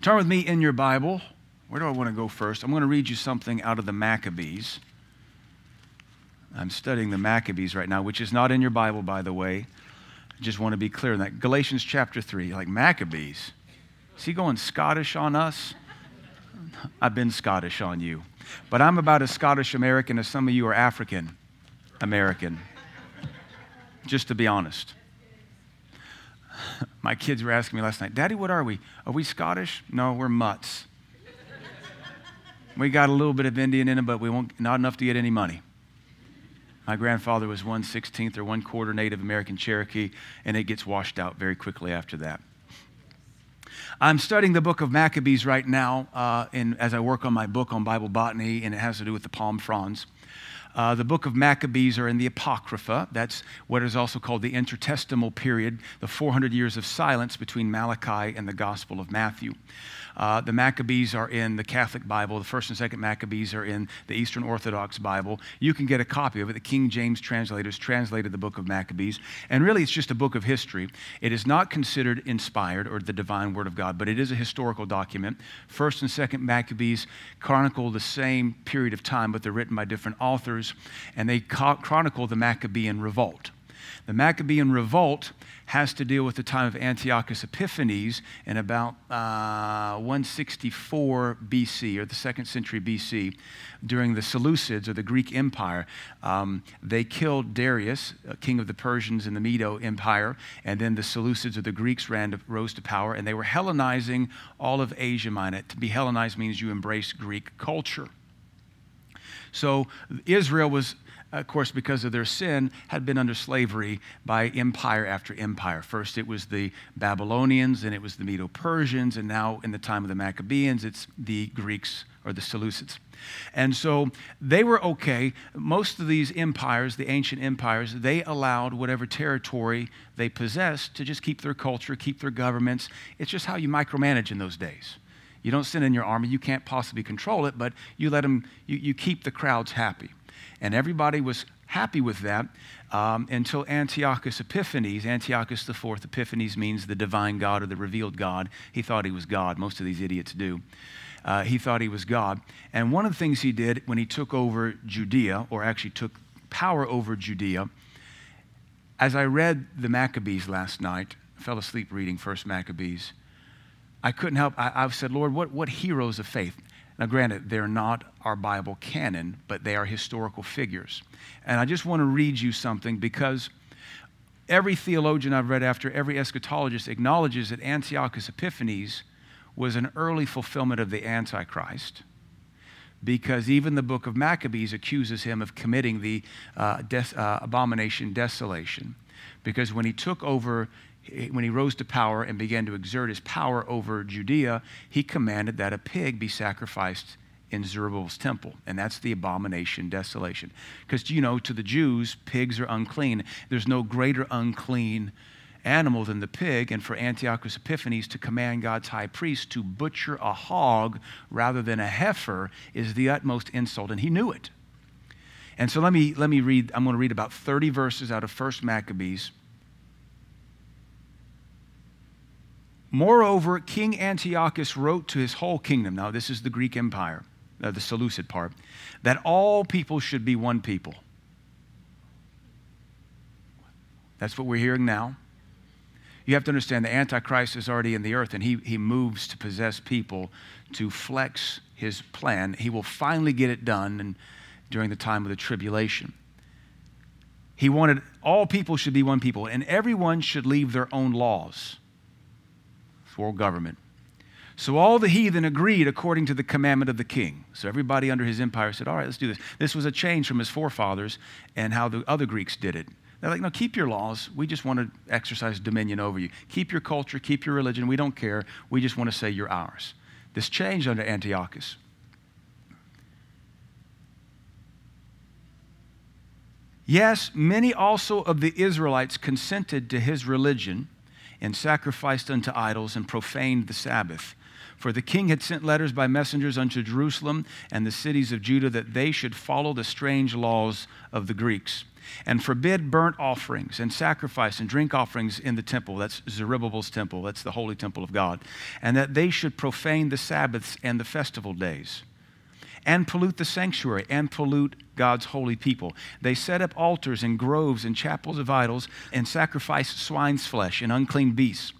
Turn with me in your Bible. Where do I want to go first? I'm going to read you something out of the Maccabees. I'm studying the Maccabees right now, which is not in your Bible, by the way. I just want to be clear on that. Galatians chapter 3, like Maccabees. Is he going Scottish on us? I've been Scottish on you. But I'm about as Scottish American as some of you are African American, just to be honest. My kids were asking me last night, Daddy, what are we? Are we Scottish? No, we're mutts. we got a little bit of Indian in them, but we won't, not enough to get any money. My grandfather was 1 16th or 1 quarter Native American Cherokee, and it gets washed out very quickly after that. I'm studying the book of Maccabees right now uh, in, as I work on my book on Bible botany, and it has to do with the palm fronds. Uh, the book of Maccabees are in the Apocrypha. That's what is also called the intertestamental period, the 400 years of silence between Malachi and the Gospel of Matthew. Uh, the Maccabees are in the Catholic Bible. The first and second Maccabees are in the Eastern Orthodox Bible. You can get a copy of it. The King James translators translated the book of Maccabees. And really, it's just a book of history. It is not considered inspired or the divine word of God, but it is a historical document. First and second Maccabees chronicle the same period of time, but they're written by different authors, and they chronicle the Maccabean revolt. The Maccabean revolt has to deal with the time of Antiochus Epiphanes in about uh, 164 BC, or the second century BC, during the Seleucids, or the Greek Empire. Um, they killed Darius, king of the Persians in the Medo Empire, and then the Seleucids, or the Greeks, ran to, rose to power, and they were Hellenizing all of Asia Minor. To be Hellenized means you embrace Greek culture. So Israel was of course, because of their sin, had been under slavery by empire after empire. First, it was the Babylonians, then it was the Medo Persians, and now, in the time of the Maccabees, it's the Greeks or the Seleucids. And so they were okay. Most of these empires, the ancient empires, they allowed whatever territory they possessed to just keep their culture, keep their governments. It's just how you micromanage in those days. You don't send in your army, you can't possibly control it, but you let them, you, you keep the crowds happy. And everybody was happy with that um, until Antiochus Epiphanes. Antiochus IV, Epiphanes means the divine God or the revealed God. He thought he was God. Most of these idiots do. Uh, he thought he was God. And one of the things he did when he took over Judea, or actually took power over Judea, as I read the Maccabees last night, fell asleep reading First Maccabees. I couldn't help. I, I said, Lord, what, what heroes of faith? Now, granted, they're not our Bible canon, but they are historical figures. And I just want to read you something because every theologian I've read after, every eschatologist acknowledges that Antiochus Epiphanes was an early fulfillment of the Antichrist because even the book of Maccabees accuses him of committing the uh, uh, abomination desolation. Because when he took over when he rose to power and began to exert his power over Judea, he commanded that a pig be sacrificed in Zerubbabel's temple, and that's the abomination desolation. Because you know, to the Jews, pigs are unclean. There's no greater unclean animal than the pig, and for Antiochus Epiphanes to command God's high priest to butcher a hog rather than a heifer is the utmost insult, and he knew it. And so let me let me read. I'm going to read about 30 verses out of First Maccabees Moreover, King Antiochus wrote to his whole kingdom, now this is the Greek Empire, uh, the Seleucid part, that all people should be one people. That's what we're hearing now. You have to understand the Antichrist is already in the earth and he, he moves to possess people to flex his plan. He will finally get it done and, during the time of the tribulation. He wanted all people should be one people and everyone should leave their own laws world government. So all the heathen agreed according to the commandment of the king. So everybody under his empire said, All right, let's do this. This was a change from his forefathers and how the other Greeks did it. They're like, No, keep your laws. We just want to exercise dominion over you. Keep your culture, keep your religion. We don't care. We just want to say you're ours. This changed under Antiochus. Yes, many also of the Israelites consented to his religion and sacrificed unto idols and profaned the Sabbath. For the king had sent letters by messengers unto Jerusalem and the cities of Judah that they should follow the strange laws of the Greeks. and forbid burnt offerings and sacrifice and drink offerings in the temple. That's Zerubbabel's temple, that's the holy temple of God. And that they should profane the Sabbaths and the festival days and pollute the sanctuary and pollute God's holy people. They set up altars and groves and chapels of idols and sacrifice swine's flesh and unclean beasts.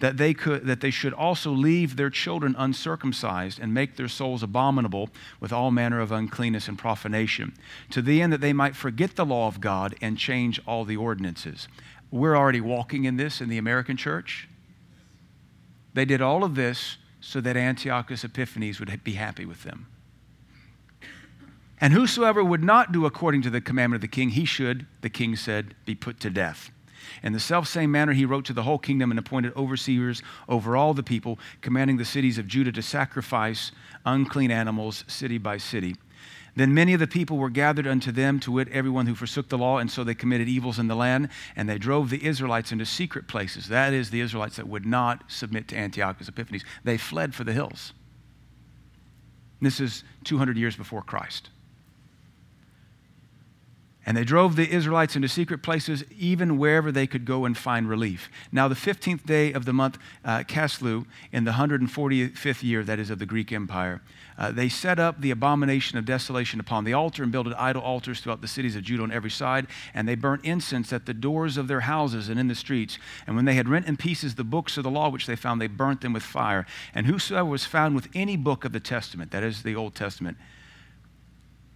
That they, could, that they should also leave their children uncircumcised and make their souls abominable with all manner of uncleanness and profanation, to the end that they might forget the law of God and change all the ordinances. We're already walking in this in the American church. They did all of this so that Antiochus Epiphanes would be happy with them. And whosoever would not do according to the commandment of the king, he should, the king said, be put to death. In the selfsame manner, he wrote to the whole kingdom and appointed overseers over all the people, commanding the cities of Judah to sacrifice unclean animals city by city. Then many of the people were gathered unto them, to wit, everyone who forsook the law, and so they committed evils in the land, and they drove the Israelites into secret places. That is, the Israelites that would not submit to Antiochus Epiphanes. They fled for the hills. This is 200 years before Christ. And they drove the Israelites into secret places, even wherever they could go and find relief. Now, the 15th day of the month, uh, Casleu, in the 145th year, that is, of the Greek Empire, uh, they set up the abomination of desolation upon the altar and built idol altars throughout the cities of Judah on every side. And they burnt incense at the doors of their houses and in the streets. And when they had rent in pieces the books of the law which they found, they burnt them with fire. And whosoever was found with any book of the Testament, that is the Old Testament,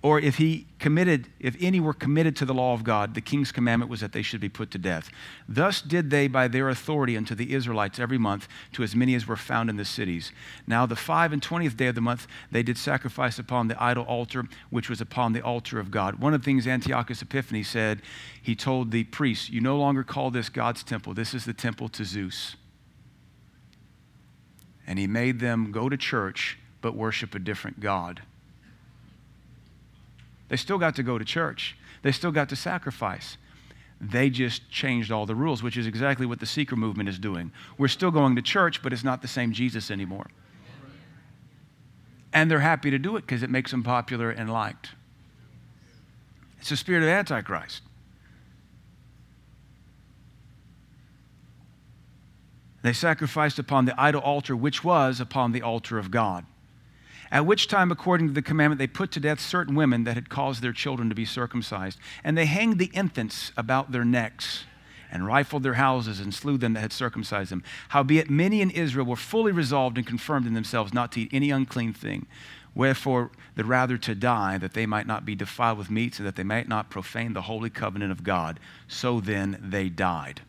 or if he committed, if any were committed to the law of God, the king's commandment was that they should be put to death. Thus did they by their authority unto the Israelites every month, to as many as were found in the cities. Now the five and twentieth day of the month they did sacrifice upon the idol altar, which was upon the altar of God. One of the things Antiochus Epiphanes said, he told the priests, You no longer call this God's temple, this is the temple to Zeus. And he made them go to church but worship a different God. They still got to go to church, they still got to sacrifice. They just changed all the rules, which is exactly what the seeker movement is doing. We're still going to church, but it's not the same Jesus anymore. And they're happy to do it because it makes them popular and liked. It's the spirit of Antichrist. They sacrificed upon the idol altar, which was upon the altar of God. At which time, according to the commandment, they put to death certain women that had caused their children to be circumcised. And they hanged the infants about their necks, and rifled their houses, and slew them that had circumcised them. Howbeit, many in Israel were fully resolved and confirmed in themselves not to eat any unclean thing. Wherefore, the rather to die, that they might not be defiled with meats, and that they might not profane the holy covenant of God. So then they died.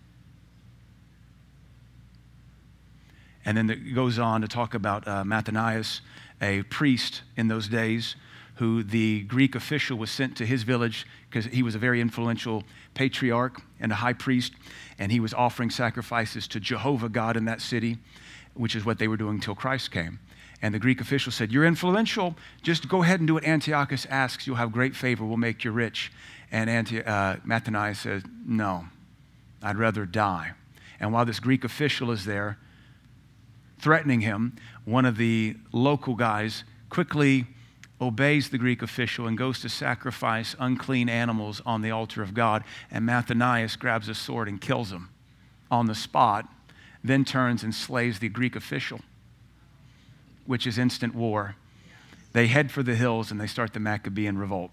And then it goes on to talk about uh, Matthias a priest in those days who the Greek official was sent to his village because he was a very influential patriarch and a high priest, and he was offering sacrifices to Jehovah God in that city, which is what they were doing until Christ came. And the Greek official said, You're influential. Just go ahead and do what Antiochus asks. You'll have great favor. We'll make you rich. And Anti- uh, says, No, I'd rather die. And while this Greek official is there, threatening him, one of the local guys quickly obeys the Greek official and goes to sacrifice unclean animals on the altar of God. And Matthias grabs a sword and kills him on the spot, then turns and slays the Greek official, which is instant war. They head for the hills and they start the Maccabean revolt,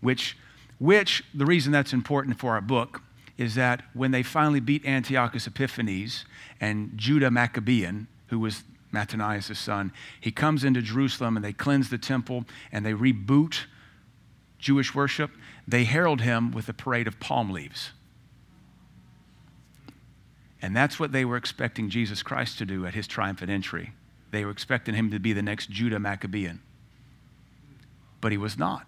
which, which the reason that's important for our book is that when they finally beat Antiochus Epiphanes and Judah Maccabean, who was Matthias' son, he comes into Jerusalem and they cleanse the temple and they reboot Jewish worship. They herald him with a parade of palm leaves. And that's what they were expecting Jesus Christ to do at his triumphant entry. They were expecting him to be the next Judah Maccabean. But he was not.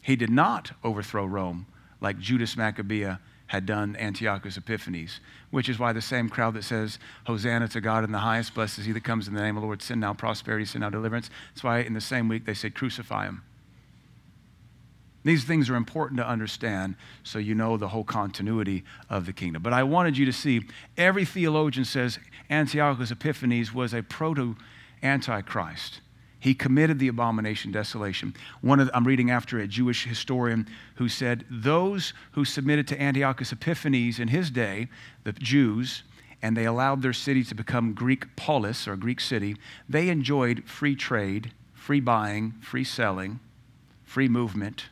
He did not overthrow Rome like Judas Maccabea had done Antiochus Epiphanes, which is why the same crowd that says, Hosanna to God in the highest, blessed is he that comes in the name of the Lord, send now prosperity, send now deliverance. That's why in the same week they said, crucify him. These things are important to understand so you know the whole continuity of the kingdom. But I wanted you to see every theologian says Antiochus Epiphanes was a proto Antichrist. He committed the abomination desolation. One of I'm reading after a Jewish historian who said those who submitted to Antiochus Epiphanes in his day, the Jews, and they allowed their city to become Greek polis or Greek city, they enjoyed free trade, free buying, free selling, free movement.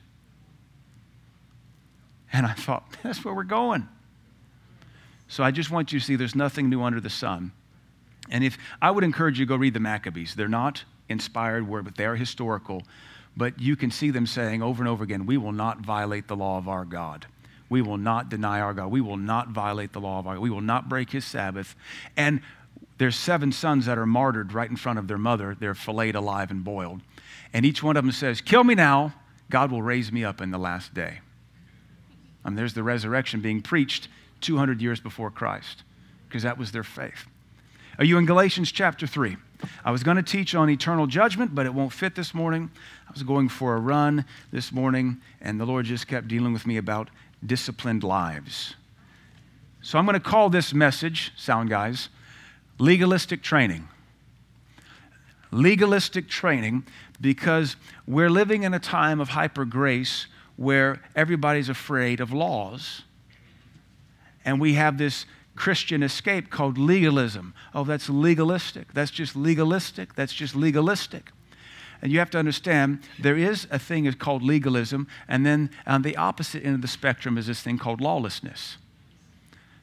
And I thought, that's where we're going. So I just want you to see there's nothing new under the sun. And if I would encourage you to go read the Maccabees. They're not inspired word, but they are historical. But you can see them saying over and over again, we will not violate the law of our God. We will not deny our God. We will not violate the law of our God. We will not break his Sabbath. And there's seven sons that are martyred right in front of their mother. They're filleted alive and boiled. And each one of them says, Kill me now. God will raise me up in the last day. And there's the resurrection being preached 200 years before Christ because that was their faith. Are you in Galatians chapter 3? I was going to teach on eternal judgment, but it won't fit this morning. I was going for a run this morning, and the Lord just kept dealing with me about disciplined lives. So I'm going to call this message, sound guys, legalistic training. Legalistic training because we're living in a time of hyper grace where everybody's afraid of laws. And we have this Christian escape called legalism. Oh, that's legalistic. That's just legalistic. That's just legalistic. And you have to understand there is a thing called legalism, and then on the opposite end of the spectrum is this thing called lawlessness.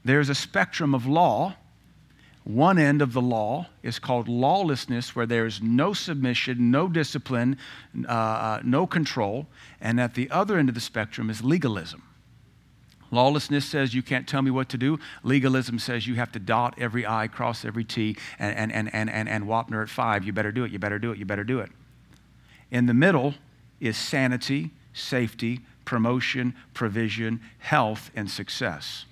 There's a spectrum of law. One end of the law is called lawlessness, where there's no submission, no discipline, uh, uh no control. And at the other end of the spectrum is legalism. Lawlessness says you can't tell me what to do. Legalism says you have to dot every I, cross every T, and, and, and, and, and, and Wapner at five. You better do it, you better do it, you better do it. In the middle is sanity, safety, promotion, provision, health, and success.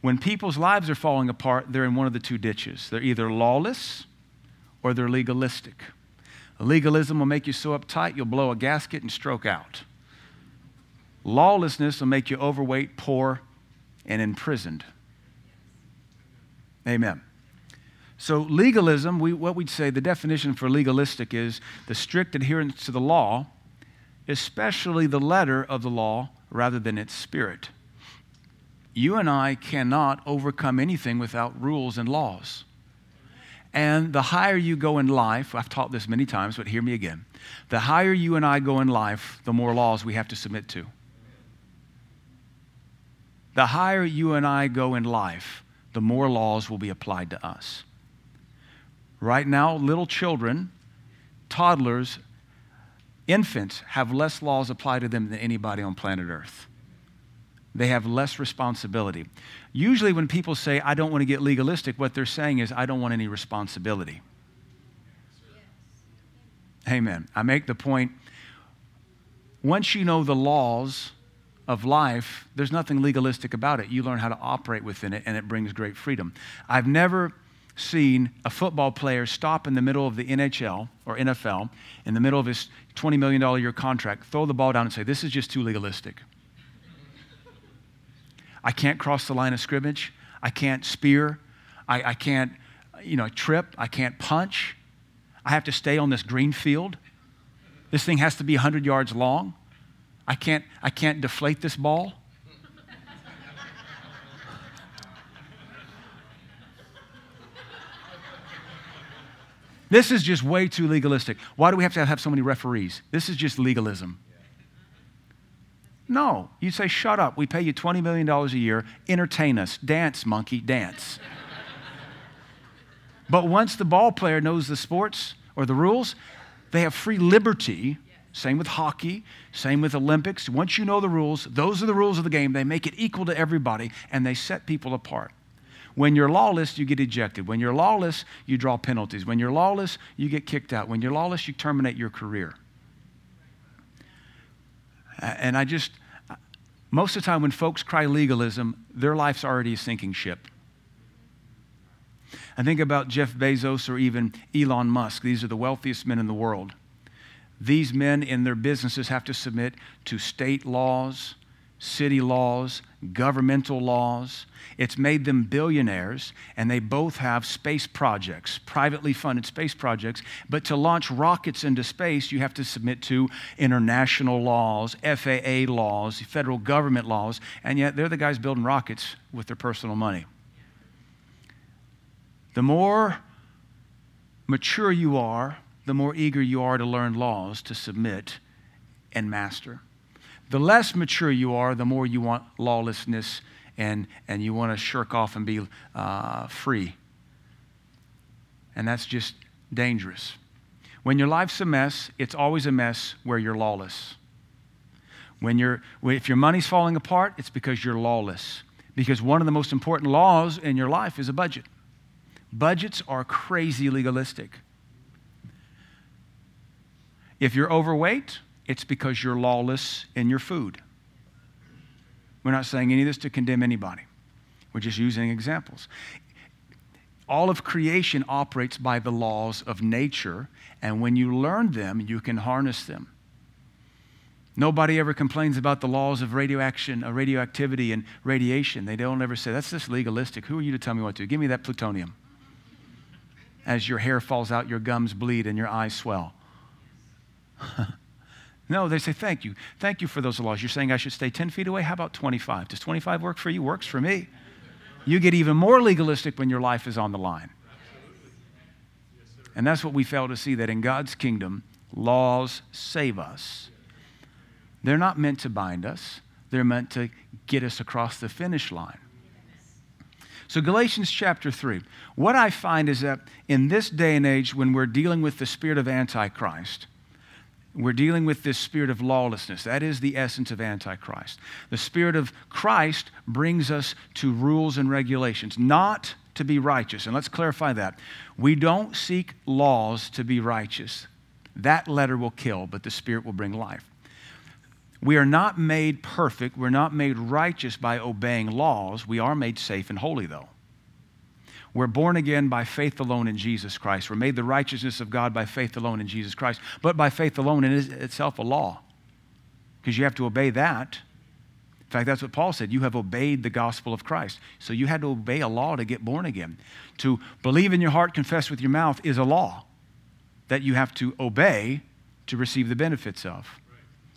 When people's lives are falling apart, they're in one of the two ditches. They're either lawless or they're legalistic. Legalism will make you so uptight you'll blow a gasket and stroke out. Lawlessness will make you overweight, poor, and imprisoned. Amen. So, legalism, we, what we'd say, the definition for legalistic is the strict adherence to the law, especially the letter of the law rather than its spirit. You and I cannot overcome anything without rules and laws. And the higher you go in life, I've taught this many times, but hear me again. The higher you and I go in life, the more laws we have to submit to the higher you and I go in life, the more laws will be applied to us. Right now, little children, toddlers, infants have less laws applied to them than anybody on planet Earth. They have less responsibility. Usually, when people say, I don't want to get legalistic, what they're saying is, I don't want any responsibility. Amen. I make the point once you know the laws of life, there's nothing legalistic about it. You learn how to operate within it, and it brings great freedom. I've never seen a football player stop in the middle of the NHL or NFL, in the middle of his $20 million a year contract, throw the ball down and say, This is just too legalistic. I can't cross the line of scrimmage. I can't spear. I, I can't, you know, trip. I can't punch. I have to stay on this green field. This thing has to be 100 yards long. I can't, I can't deflate this ball. This is just way too legalistic. Why do we have to have so many referees? This is just legalism. No, you say, shut up. We pay you $20 million a year. Entertain us. Dance, monkey, dance. but once the ball player knows the sports or the rules, they have free liberty same with hockey, same with Olympics. Once you know the rules, those are the rules of the game. They make it equal to everybody and they set people apart. When you're lawless, you get ejected. When you're lawless, you draw penalties. When you're lawless, you get kicked out. When you're lawless, you terminate your career. And I just, most of the time when folks cry legalism, their life's already a sinking ship. I think about Jeff Bezos or even Elon Musk. These are the wealthiest men in the world. These men in their businesses have to submit to state laws, city laws, governmental laws. It's made them billionaires, and they both have space projects, privately funded space projects. But to launch rockets into space, you have to submit to international laws, FAA laws, federal government laws, and yet they're the guys building rockets with their personal money. The more mature you are, the more eager you are to learn laws to submit and master. The less mature you are, the more you want lawlessness and, and you want to shirk off and be uh, free. And that's just dangerous. When your life's a mess, it's always a mess where you're lawless. When you're, if your money's falling apart, it's because you're lawless. Because one of the most important laws in your life is a budget. Budgets are crazy legalistic. If you're overweight, it's because you're lawless in your food. We're not saying any of this to condemn anybody. We're just using examples. All of creation operates by the laws of nature, and when you learn them, you can harness them. Nobody ever complains about the laws of radioaction, uh, radioactivity and radiation. They don't ever say, that's just legalistic. Who are you to tell me what to do? Give me that plutonium. As your hair falls out, your gums bleed, and your eyes swell. No, they say, thank you. Thank you for those laws. You're saying I should stay 10 feet away? How about 25? Does 25 work for you? Works for me. You get even more legalistic when your life is on the line. And that's what we fail to see that in God's kingdom, laws save us. They're not meant to bind us, they're meant to get us across the finish line. So, Galatians chapter 3. What I find is that in this day and age, when we're dealing with the spirit of Antichrist, we're dealing with this spirit of lawlessness. That is the essence of Antichrist. The spirit of Christ brings us to rules and regulations, not to be righteous. And let's clarify that. We don't seek laws to be righteous. That letter will kill, but the spirit will bring life. We are not made perfect. We're not made righteous by obeying laws. We are made safe and holy, though. We're born again by faith alone in Jesus Christ. We're made the righteousness of God by faith alone in Jesus Christ. But by faith alone in itself a law, because you have to obey that. In fact, that's what Paul said. You have obeyed the gospel of Christ. So you had to obey a law to get born again. To believe in your heart, confess with your mouth is a law that you have to obey to receive the benefits of.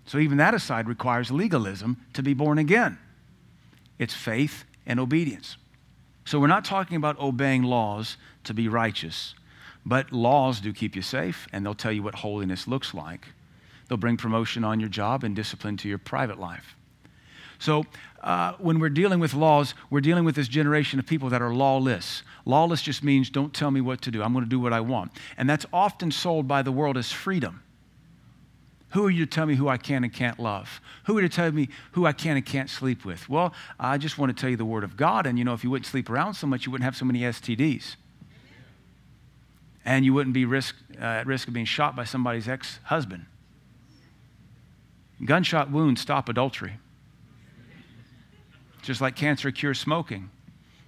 So even that aside requires legalism to be born again. It's faith and obedience. So we're not talking about obeying laws to be righteous, but laws do keep you safe, and they'll tell you what holiness looks like. They'll bring promotion on your job and discipline to your private life. So, uh, when we're dealing with laws, we're dealing with this generation of people that are lawless. Lawless just means don't tell me what to do. I'm going to do what I want. And that's often sold by the world as freedom. Who are you to tell me who I can and can't love? Who are you to tell me who I can and can't sleep with? Well, I just want to tell you the Word of God. And you know, if you wouldn't sleep around so much, you wouldn't have so many STDs. And you wouldn't be risk, uh, at risk of being shot by somebody's ex husband. Gunshot wounds stop adultery. Just like cancer cures smoking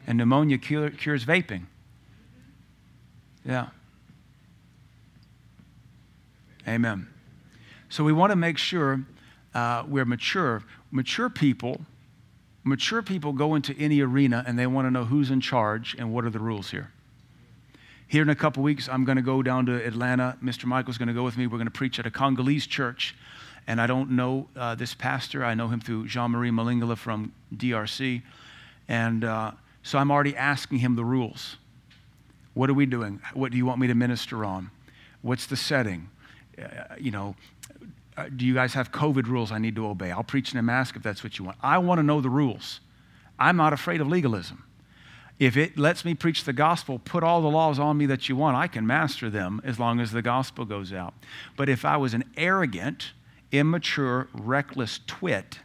and pneumonia cure, cures vaping. Yeah. Amen. So we want to make sure uh, we're mature. Mature people, mature people go into any arena and they want to know who's in charge and what are the rules here. Here in a couple weeks, I'm going to go down to Atlanta. Mr. Michael's going to go with me. We're going to preach at a Congolese church. And I don't know uh, this pastor. I know him through Jean Marie Malingala from DRC. And uh, so I'm already asking him the rules. What are we doing? What do you want me to minister on? What's the setting? Uh, you know, uh, do you guys have COVID rules I need to obey? I'll preach in a mask if that's what you want. I want to know the rules. I'm not afraid of legalism. If it lets me preach the gospel, put all the laws on me that you want, I can master them as long as the gospel goes out. But if I was an arrogant, immature, reckless twit,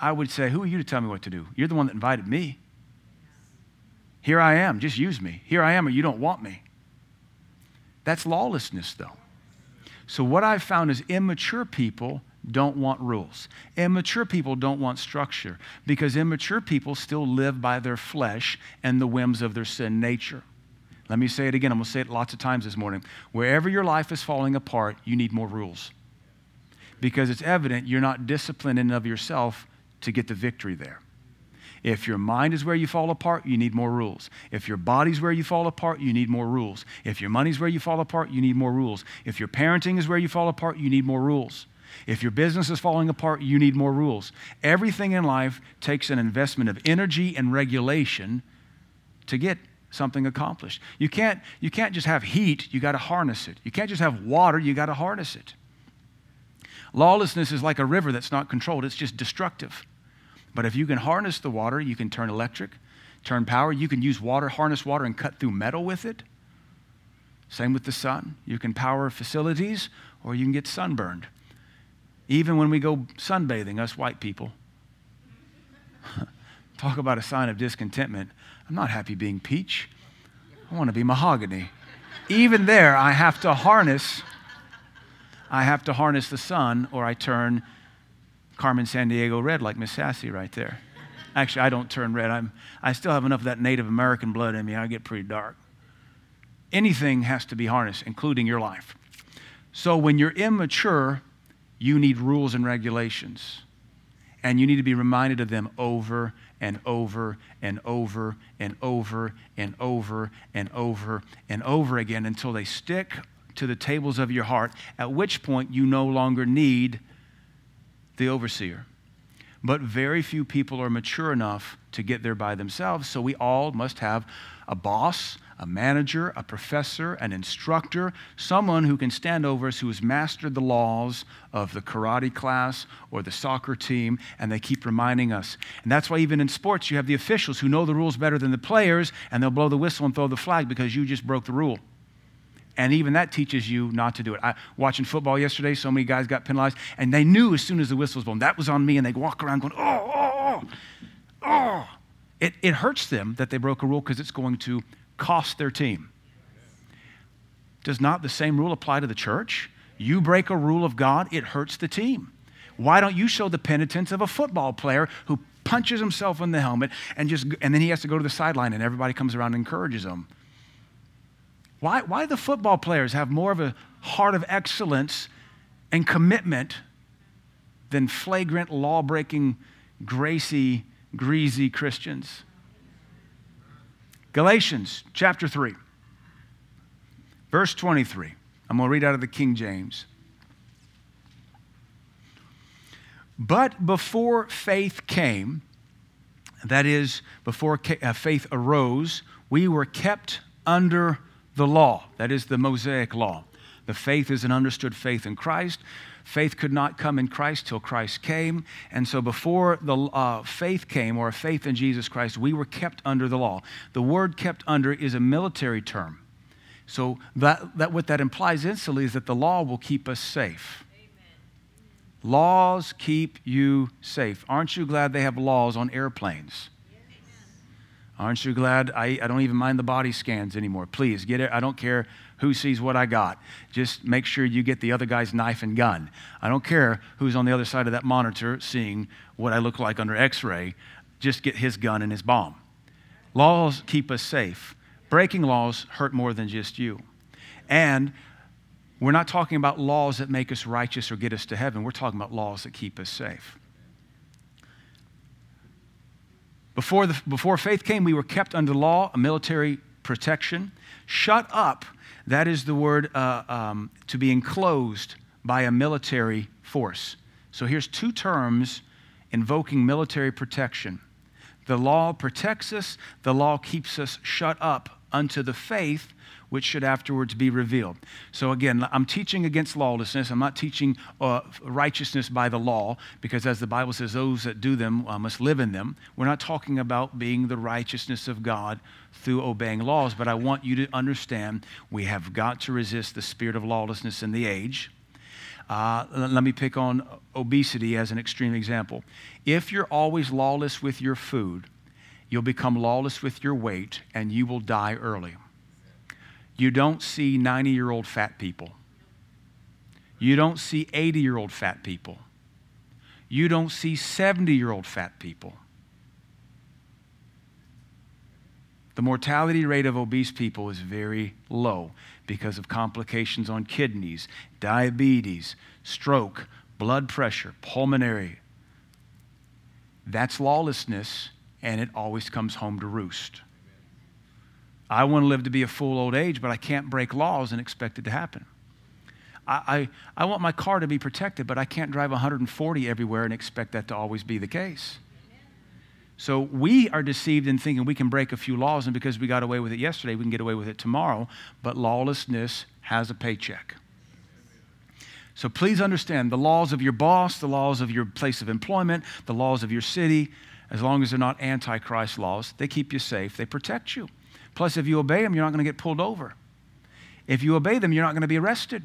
I would say, Who are you to tell me what to do? You're the one that invited me. Here I am, just use me. Here I am, or you don't want me. That's lawlessness, though. So, what I've found is immature people don't want rules. Immature people don't want structure because immature people still live by their flesh and the whims of their sin nature. Let me say it again. I'm going to say it lots of times this morning. Wherever your life is falling apart, you need more rules because it's evident you're not disciplined in of yourself to get the victory there. If your mind is where you fall apart, you need more rules. If your body's where you fall apart, you need more rules. If your money's where you fall apart, you need more rules. If your parenting is where you fall apart, you need more rules. If your business is falling apart, you need more rules. Everything in life takes an investment of energy and regulation to get something accomplished. You can't, you can't just have heat, you got to harness it. You can't just have water, you got to harness it. Lawlessness is like a river that's not controlled, it's just destructive. But if you can harness the water, you can turn electric, turn power. You can use water, harness water, and cut through metal with it. Same with the sun. You can power facilities or you can get sunburned. Even when we go sunbathing, us white people, talk about a sign of discontentment. I'm not happy being peach. I want to be mahogany. Even there, I have to harness. I have to harness the sun, or I turn Carmen Sandiego red, like Miss Sassy right there. Actually, I don't turn red. I'm, I still have enough of that Native American blood in me. I get pretty dark. Anything has to be harnessed, including your life. So when you're immature, you need rules and regulations. And you need to be reminded of them over and over and over and over and over and over and over again until they stick to the tables of your heart, at which point you no longer need the overseer. But very few people are mature enough to get there by themselves, so we all must have a boss, a manager, a professor, an instructor, someone who can stand over us who has mastered the laws of the karate class or the soccer team, and they keep reminding us. And that's why, even in sports, you have the officials who know the rules better than the players, and they'll blow the whistle and throw the flag because you just broke the rule. And even that teaches you not to do it. I, watching football yesterday, so many guys got penalized, and they knew as soon as the whistle was blown, that was on me, and they'd walk around going, oh, oh, oh, oh. It, it hurts them that they broke a rule because it's going to cost their team. Does not the same rule apply to the church? You break a rule of God, it hurts the team. Why don't you show the penitence of a football player who punches himself in the helmet and just and then he has to go to the sideline and everybody comes around and encourages him? Why, why the football players have more of a heart of excellence and commitment than flagrant, law breaking, gracy, greasy Christians? Galatians chapter 3, verse 23. I'm going to read out of the King James. But before faith came, that is, before uh, faith arose, we were kept under the law, that is the Mosaic law. The faith is an understood faith in Christ. Faith could not come in Christ till Christ came. And so before the uh, faith came, or faith in Jesus Christ, we were kept under the law. The word kept under is a military term. So that, that what that implies instantly is that the law will keep us safe. Amen. Laws keep you safe. Aren't you glad they have laws on airplanes? Aren't you glad I, I don't even mind the body scans anymore? Please get it. I don't care who sees what I got. Just make sure you get the other guy's knife and gun. I don't care who's on the other side of that monitor seeing what I look like under x ray. Just get his gun and his bomb. Laws keep us safe. Breaking laws hurt more than just you. And we're not talking about laws that make us righteous or get us to heaven. We're talking about laws that keep us safe. Before, the, before faith came, we were kept under law, a military protection. Shut up, that is the word uh, um, to be enclosed by a military force. So here's two terms invoking military protection. The law protects us, the law keeps us shut up unto the faith which should afterwards be revealed. So, again, I'm teaching against lawlessness. I'm not teaching uh, righteousness by the law, because as the Bible says, those that do them uh, must live in them. We're not talking about being the righteousness of God through obeying laws, but I want you to understand we have got to resist the spirit of lawlessness in the age. Uh, let me pick on obesity as an extreme example. If you're always lawless with your food, you'll become lawless with your weight and you will die early. You don't see 90 year old fat people. You don't see 80 year old fat people. You don't see 70 year old fat people. The mortality rate of obese people is very low because of complications on kidneys, diabetes, stroke, blood pressure, pulmonary. That's lawlessness, and it always comes home to roost. I want to live to be a full old age, but I can't break laws and expect it to happen. I, I, I want my car to be protected, but I can't drive 140 everywhere and expect that to always be the case. So we are deceived in thinking we can break a few laws, and because we got away with it yesterday, we can get away with it tomorrow. But lawlessness has a paycheck. So please understand the laws of your boss, the laws of your place of employment, the laws of your city, as long as they're not antichrist laws, they keep you safe, they protect you. Plus, if you obey them, you're not going to get pulled over. If you obey them, you're not going to be arrested.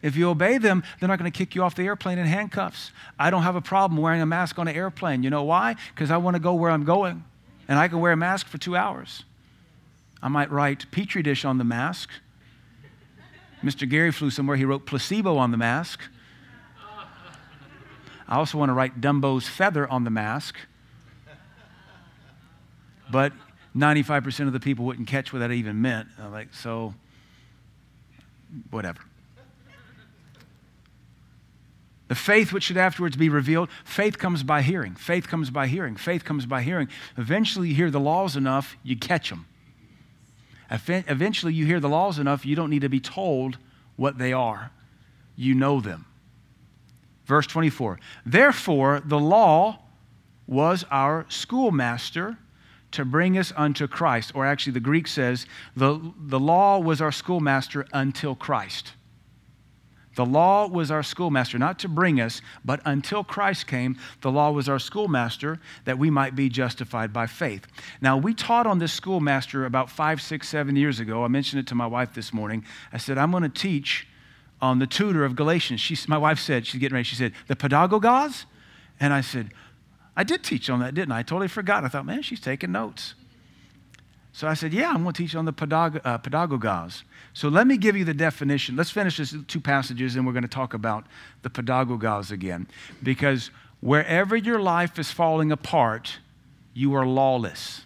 If you obey them, they're not going to kick you off the airplane in handcuffs. I don't have a problem wearing a mask on an airplane. You know why? Because I want to go where I'm going, and I can wear a mask for two hours. I might write Petri dish on the mask. Mr. Gary flew somewhere, he wrote placebo on the mask. I also want to write Dumbo's feather on the mask. But 95% of the people wouldn't catch what that even meant. I'm like, so, whatever. The faith which should afterwards be revealed, faith comes by hearing. Faith comes by hearing. Faith comes by hearing. Eventually, you hear the laws enough, you catch them. Eventually, you hear the laws enough, you don't need to be told what they are. You know them. Verse 24 Therefore, the law was our schoolmaster to bring us unto Christ. Or actually, the Greek says, the, the law was our schoolmaster until Christ. The law was our schoolmaster, not to bring us, but until Christ came, the law was our schoolmaster that we might be justified by faith. Now, we taught on this schoolmaster about five, six, seven years ago. I mentioned it to my wife this morning. I said, I'm going to teach on the tutor of Galatians. She, my wife said, she's getting ready, she said, the pedagogos? And I said, I did teach on that, didn't I? I totally forgot. I thought, man, she's taking notes. So I said, Yeah, I'm going to teach on the pedag- uh, pedagogos. So let me give you the definition. Let's finish these two passages and we're going to talk about the pedagogos again. Because wherever your life is falling apart, you are lawless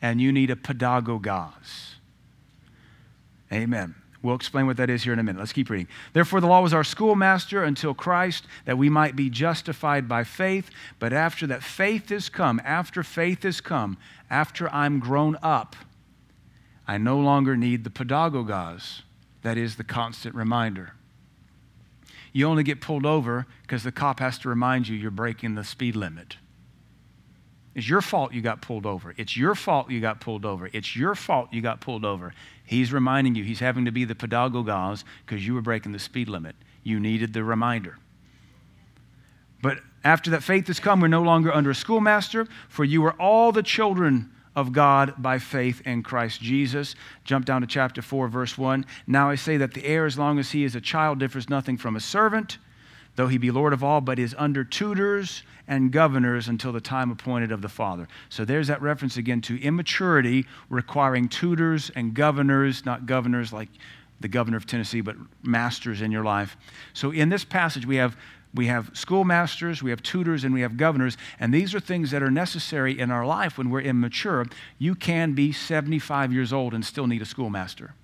and you need a pedagogos. Amen. We'll explain what that is here in a minute. Let's keep reading. Therefore, the law was our schoolmaster until Christ, that we might be justified by faith. But after that faith is come, after faith is come, after I'm grown up, I no longer need the pedagogos, that is, the constant reminder. You only get pulled over because the cop has to remind you you're breaking the speed limit. It's your fault you got pulled over. It's your fault you got pulled over. It's your fault you got pulled over. He's reminding you, he's having to be the pedagogos because you were breaking the speed limit. You needed the reminder. But after that faith has come, we're no longer under a schoolmaster, for you are all the children of God by faith in Christ Jesus. Jump down to chapter 4, verse 1. Now I say that the heir, as long as he is a child, differs nothing from a servant, though he be Lord of all, but is under tutors and governors until the time appointed of the Father. So there's that reference again to immaturity requiring tutors and governors, not governors like the governor of Tennessee, but masters in your life. So in this passage, we have we have schoolmasters, we have tutors, and we have governors, and these are things that are necessary in our life when we're immature. You can be 75 years old and still need a schoolmaster.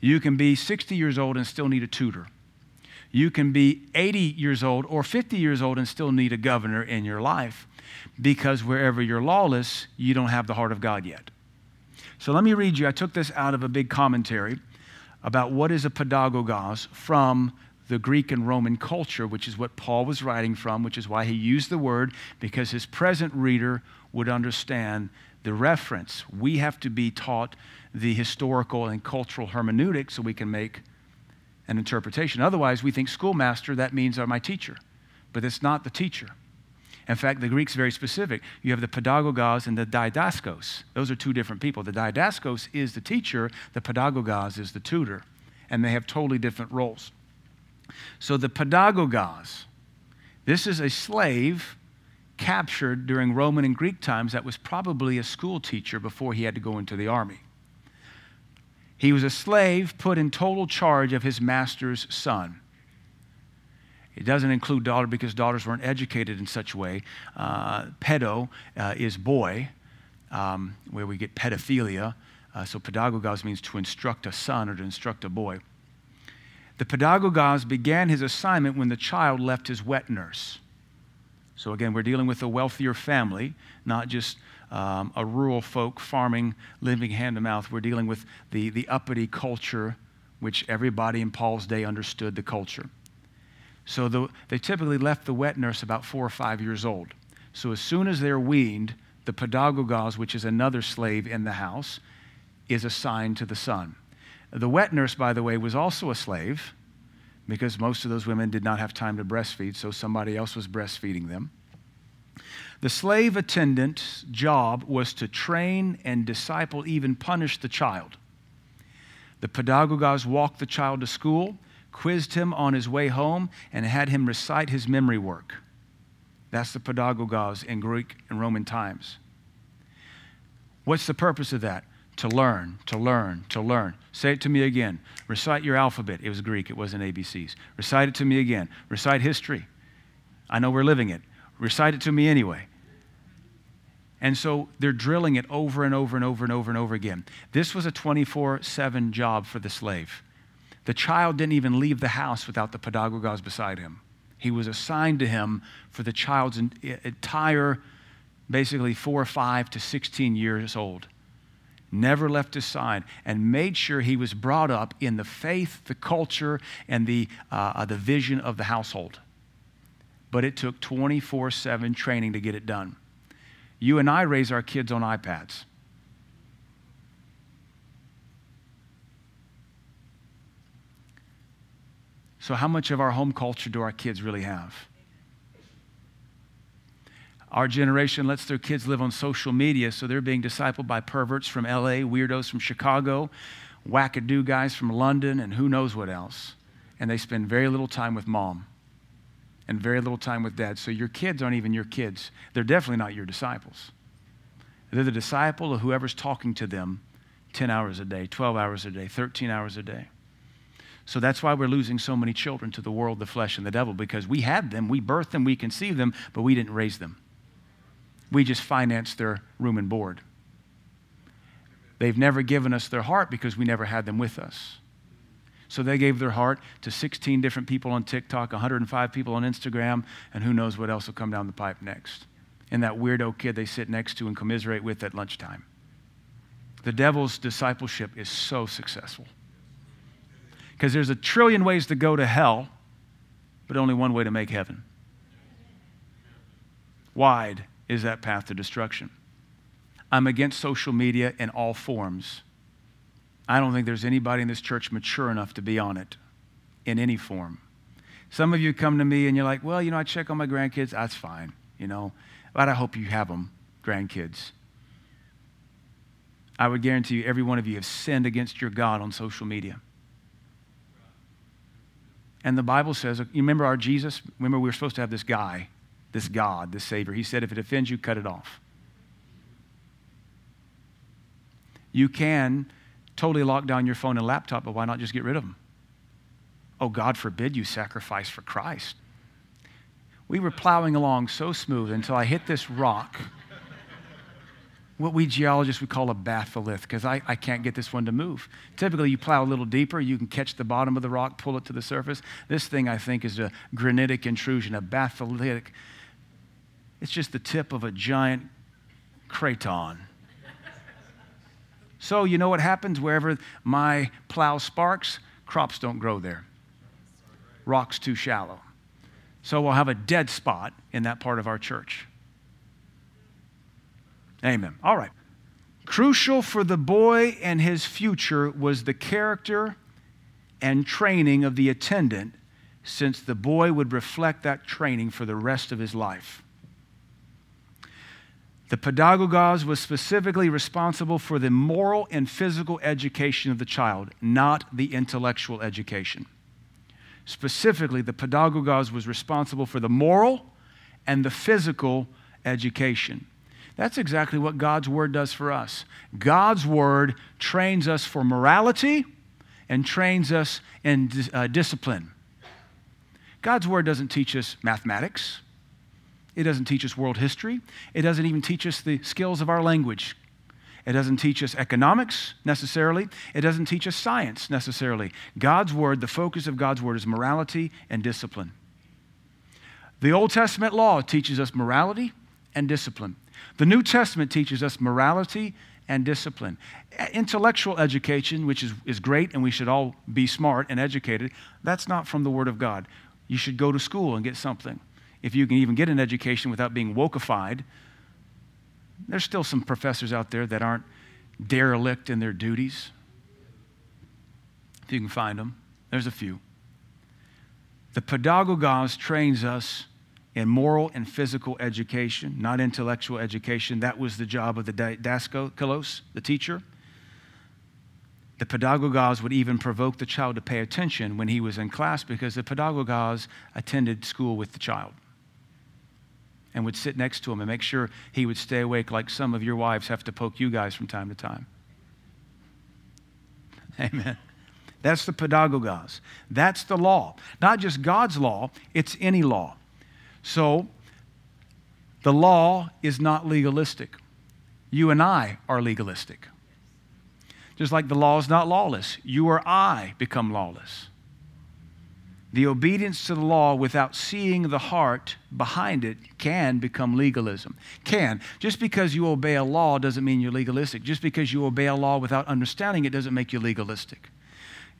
You can be 60 years old and still need a tutor. You can be 80 years old or 50 years old and still need a governor in your life because wherever you're lawless, you don't have the heart of God yet. So let me read you. I took this out of a big commentary about what is a pedagogos from the Greek and Roman culture, which is what Paul was writing from, which is why he used the word, because his present reader would understand the reference. We have to be taught the historical and cultural hermeneutic so we can make an interpretation. Otherwise, we think schoolmaster, that means are my teacher. But it's not the teacher. In fact, the Greek's very specific. You have the pedagogos and the didaskos. Those are two different people. The didaskos is the teacher, the pedagogos is the tutor, and they have totally different roles. So the pedagogos, this is a slave captured during Roman and Greek times that was probably a school teacher before he had to go into the army. He was a slave put in total charge of his master's son. It doesn't include daughter because daughters weren't educated in such a way. Uh, pedo uh, is boy, um, where we get pedophilia. Uh, so pedagogos means to instruct a son or to instruct a boy. The pedagogos began his assignment when the child left his wet nurse. So, again, we're dealing with a wealthier family, not just um, a rural folk farming, living hand to mouth. We're dealing with the, the uppity culture, which everybody in Paul's day understood the culture. So, the, they typically left the wet nurse about four or five years old. So, as soon as they're weaned, the pedagogos, which is another slave in the house, is assigned to the son. The wet nurse, by the way, was also a slave because most of those women did not have time to breastfeed, so somebody else was breastfeeding them. The slave attendant's job was to train and disciple, even punish the child. The pedagogos walked the child to school, quizzed him on his way home, and had him recite his memory work. That's the pedagogos in Greek and Roman times. What's the purpose of that? To learn, to learn, to learn. Say it to me again. Recite your alphabet. It was Greek, it wasn't ABCs. Recite it to me again. Recite history. I know we're living it. Recite it to me anyway. And so they're drilling it over and over and over and over and over again. This was a 24 7 job for the slave. The child didn't even leave the house without the pedagogos beside him. He was assigned to him for the child's entire, basically, four or five to 16 years old never left his side, and made sure he was brought up in the faith, the culture, and the, uh, uh the vision of the household. But it took 24 7 training to get it done. You and I raise our kids on iPads. So, how much of our home culture do our kids really have? Our generation lets their kids live on social media, so they're being discipled by perverts from LA, weirdos from Chicago, wackadoo guys from London, and who knows what else. And they spend very little time with mom and very little time with dad. So your kids aren't even your kids. They're definitely not your disciples. They're the disciple of whoever's talking to them 10 hours a day, 12 hours a day, 13 hours a day. So that's why we're losing so many children to the world, the flesh, and the devil, because we had them, we birthed them, we conceived them, but we didn't raise them. We just financed their room and board. They've never given us their heart because we never had them with us. So they gave their heart to 16 different people on TikTok, 105 people on Instagram, and who knows what else will come down the pipe next. And that weirdo kid they sit next to and commiserate with at lunchtime. The devil's discipleship is so successful. Because there's a trillion ways to go to hell, but only one way to make heaven. Wide is that path to destruction. I'm against social media in all forms. I don't think there's anybody in this church mature enough to be on it in any form. Some of you come to me and you're like, well, you know, I check on my grandkids. That's fine, you know, but I hope you have them, grandkids. I would guarantee you, every one of you have sinned against your God on social media. And the Bible says, you remember our Jesus? Remember, we were supposed to have this guy this God, this Savior. He said, if it offends you, cut it off. You can totally lock down your phone and laptop, but why not just get rid of them? Oh, God forbid you sacrifice for Christ. We were plowing along so smooth until I hit this rock, what we geologists would call a batholith, because I, I can't get this one to move. Typically, you plow a little deeper, you can catch the bottom of the rock, pull it to the surface. This thing, I think, is a granitic intrusion, a batholithic it's just the tip of a giant craton. So, you know what happens wherever my plow sparks? Crops don't grow there. Rock's too shallow. So, we'll have a dead spot in that part of our church. Amen. All right. Crucial for the boy and his future was the character and training of the attendant, since the boy would reflect that training for the rest of his life. The pedagogos was specifically responsible for the moral and physical education of the child, not the intellectual education. Specifically, the pedagogos was responsible for the moral and the physical education. That's exactly what God's word does for us. God's word trains us for morality and trains us in uh, discipline. God's word doesn't teach us mathematics. It doesn't teach us world history. It doesn't even teach us the skills of our language. It doesn't teach us economics necessarily. It doesn't teach us science necessarily. God's word, the focus of God's word is morality and discipline. The Old Testament law teaches us morality and discipline. The New Testament teaches us morality and discipline. Intellectual education, which is, is great, and we should all be smart and educated, that's not from the Word of God. You should go to school and get something. If you can even get an education without being wokeified, there's still some professors out there that aren't derelict in their duties. If you can find them, there's a few. The pedagogos trains us in moral and physical education, not intellectual education. That was the job of the daskalos, the teacher. The pedagogos would even provoke the child to pay attention when he was in class because the pedagogos attended school with the child and would sit next to him and make sure he would stay awake, like some of your wives have to poke you guys from time to time. Amen. That's the pedagogos. That's the law. Not just God's law, it's any law. So, the law is not legalistic. You and I are legalistic. Just like the law is not lawless, you or I become lawless. The obedience to the law without seeing the heart behind it can become legalism. Can. Just because you obey a law doesn't mean you're legalistic. Just because you obey a law without understanding it doesn't make you legalistic.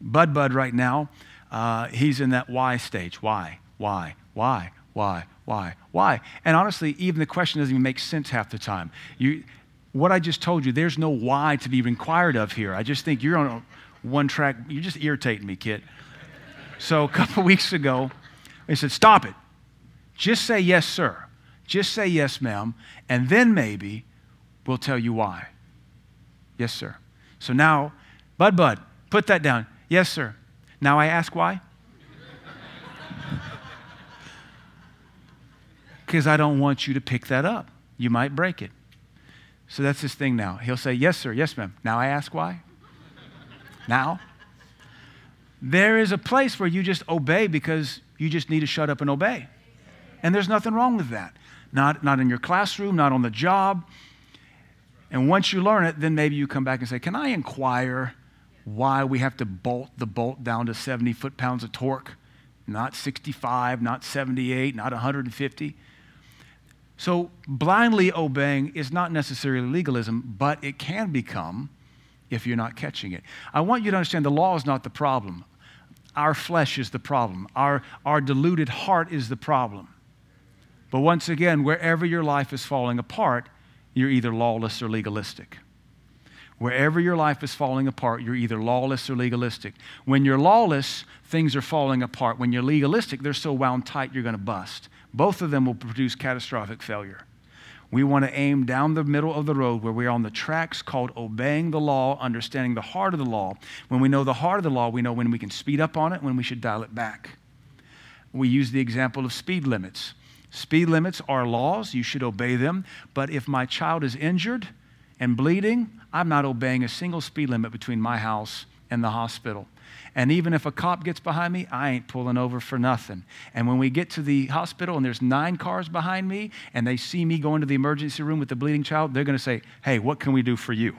Bud Bud right now, uh, he's in that why stage. Why? Why? Why? Why? Why? Why? And honestly, even the question doesn't even make sense half the time. You, what I just told you, there's no why to be inquired of here. I just think you're on a one track, you're just irritating me, kid. So a couple weeks ago, they said, Stop it. Just say yes, sir. Just say yes, ma'am. And then maybe we'll tell you why. Yes, sir. So now, Bud Bud, put that down. Yes, sir. Now I ask why? Because I don't want you to pick that up. You might break it. So that's his thing now. He'll say, Yes, sir. Yes, ma'am. Now I ask why? now? There is a place where you just obey because you just need to shut up and obey. And there's nothing wrong with that. Not, not in your classroom, not on the job. And once you learn it, then maybe you come back and say, Can I inquire why we have to bolt the bolt down to 70 foot pounds of torque? Not 65, not 78, not 150. So, blindly obeying is not necessarily legalism, but it can become if you're not catching it. I want you to understand the law is not the problem. Our flesh is the problem. Our, our deluded heart is the problem. But once again, wherever your life is falling apart, you're either lawless or legalistic. Wherever your life is falling apart, you're either lawless or legalistic. When you're lawless, things are falling apart. When you're legalistic, they're so wound tight you're going to bust. Both of them will produce catastrophic failure. We want to aim down the middle of the road where we're on the tracks called obeying the law, understanding the heart of the law. When we know the heart of the law, we know when we can speed up on it, when we should dial it back. We use the example of speed limits. Speed limits are laws, you should obey them. But if my child is injured and bleeding, I'm not obeying a single speed limit between my house and the hospital. And even if a cop gets behind me, I ain't pulling over for nothing. And when we get to the hospital and there's nine cars behind me and they see me going to the emergency room with the bleeding child, they're going to say, Hey, what can we do for you?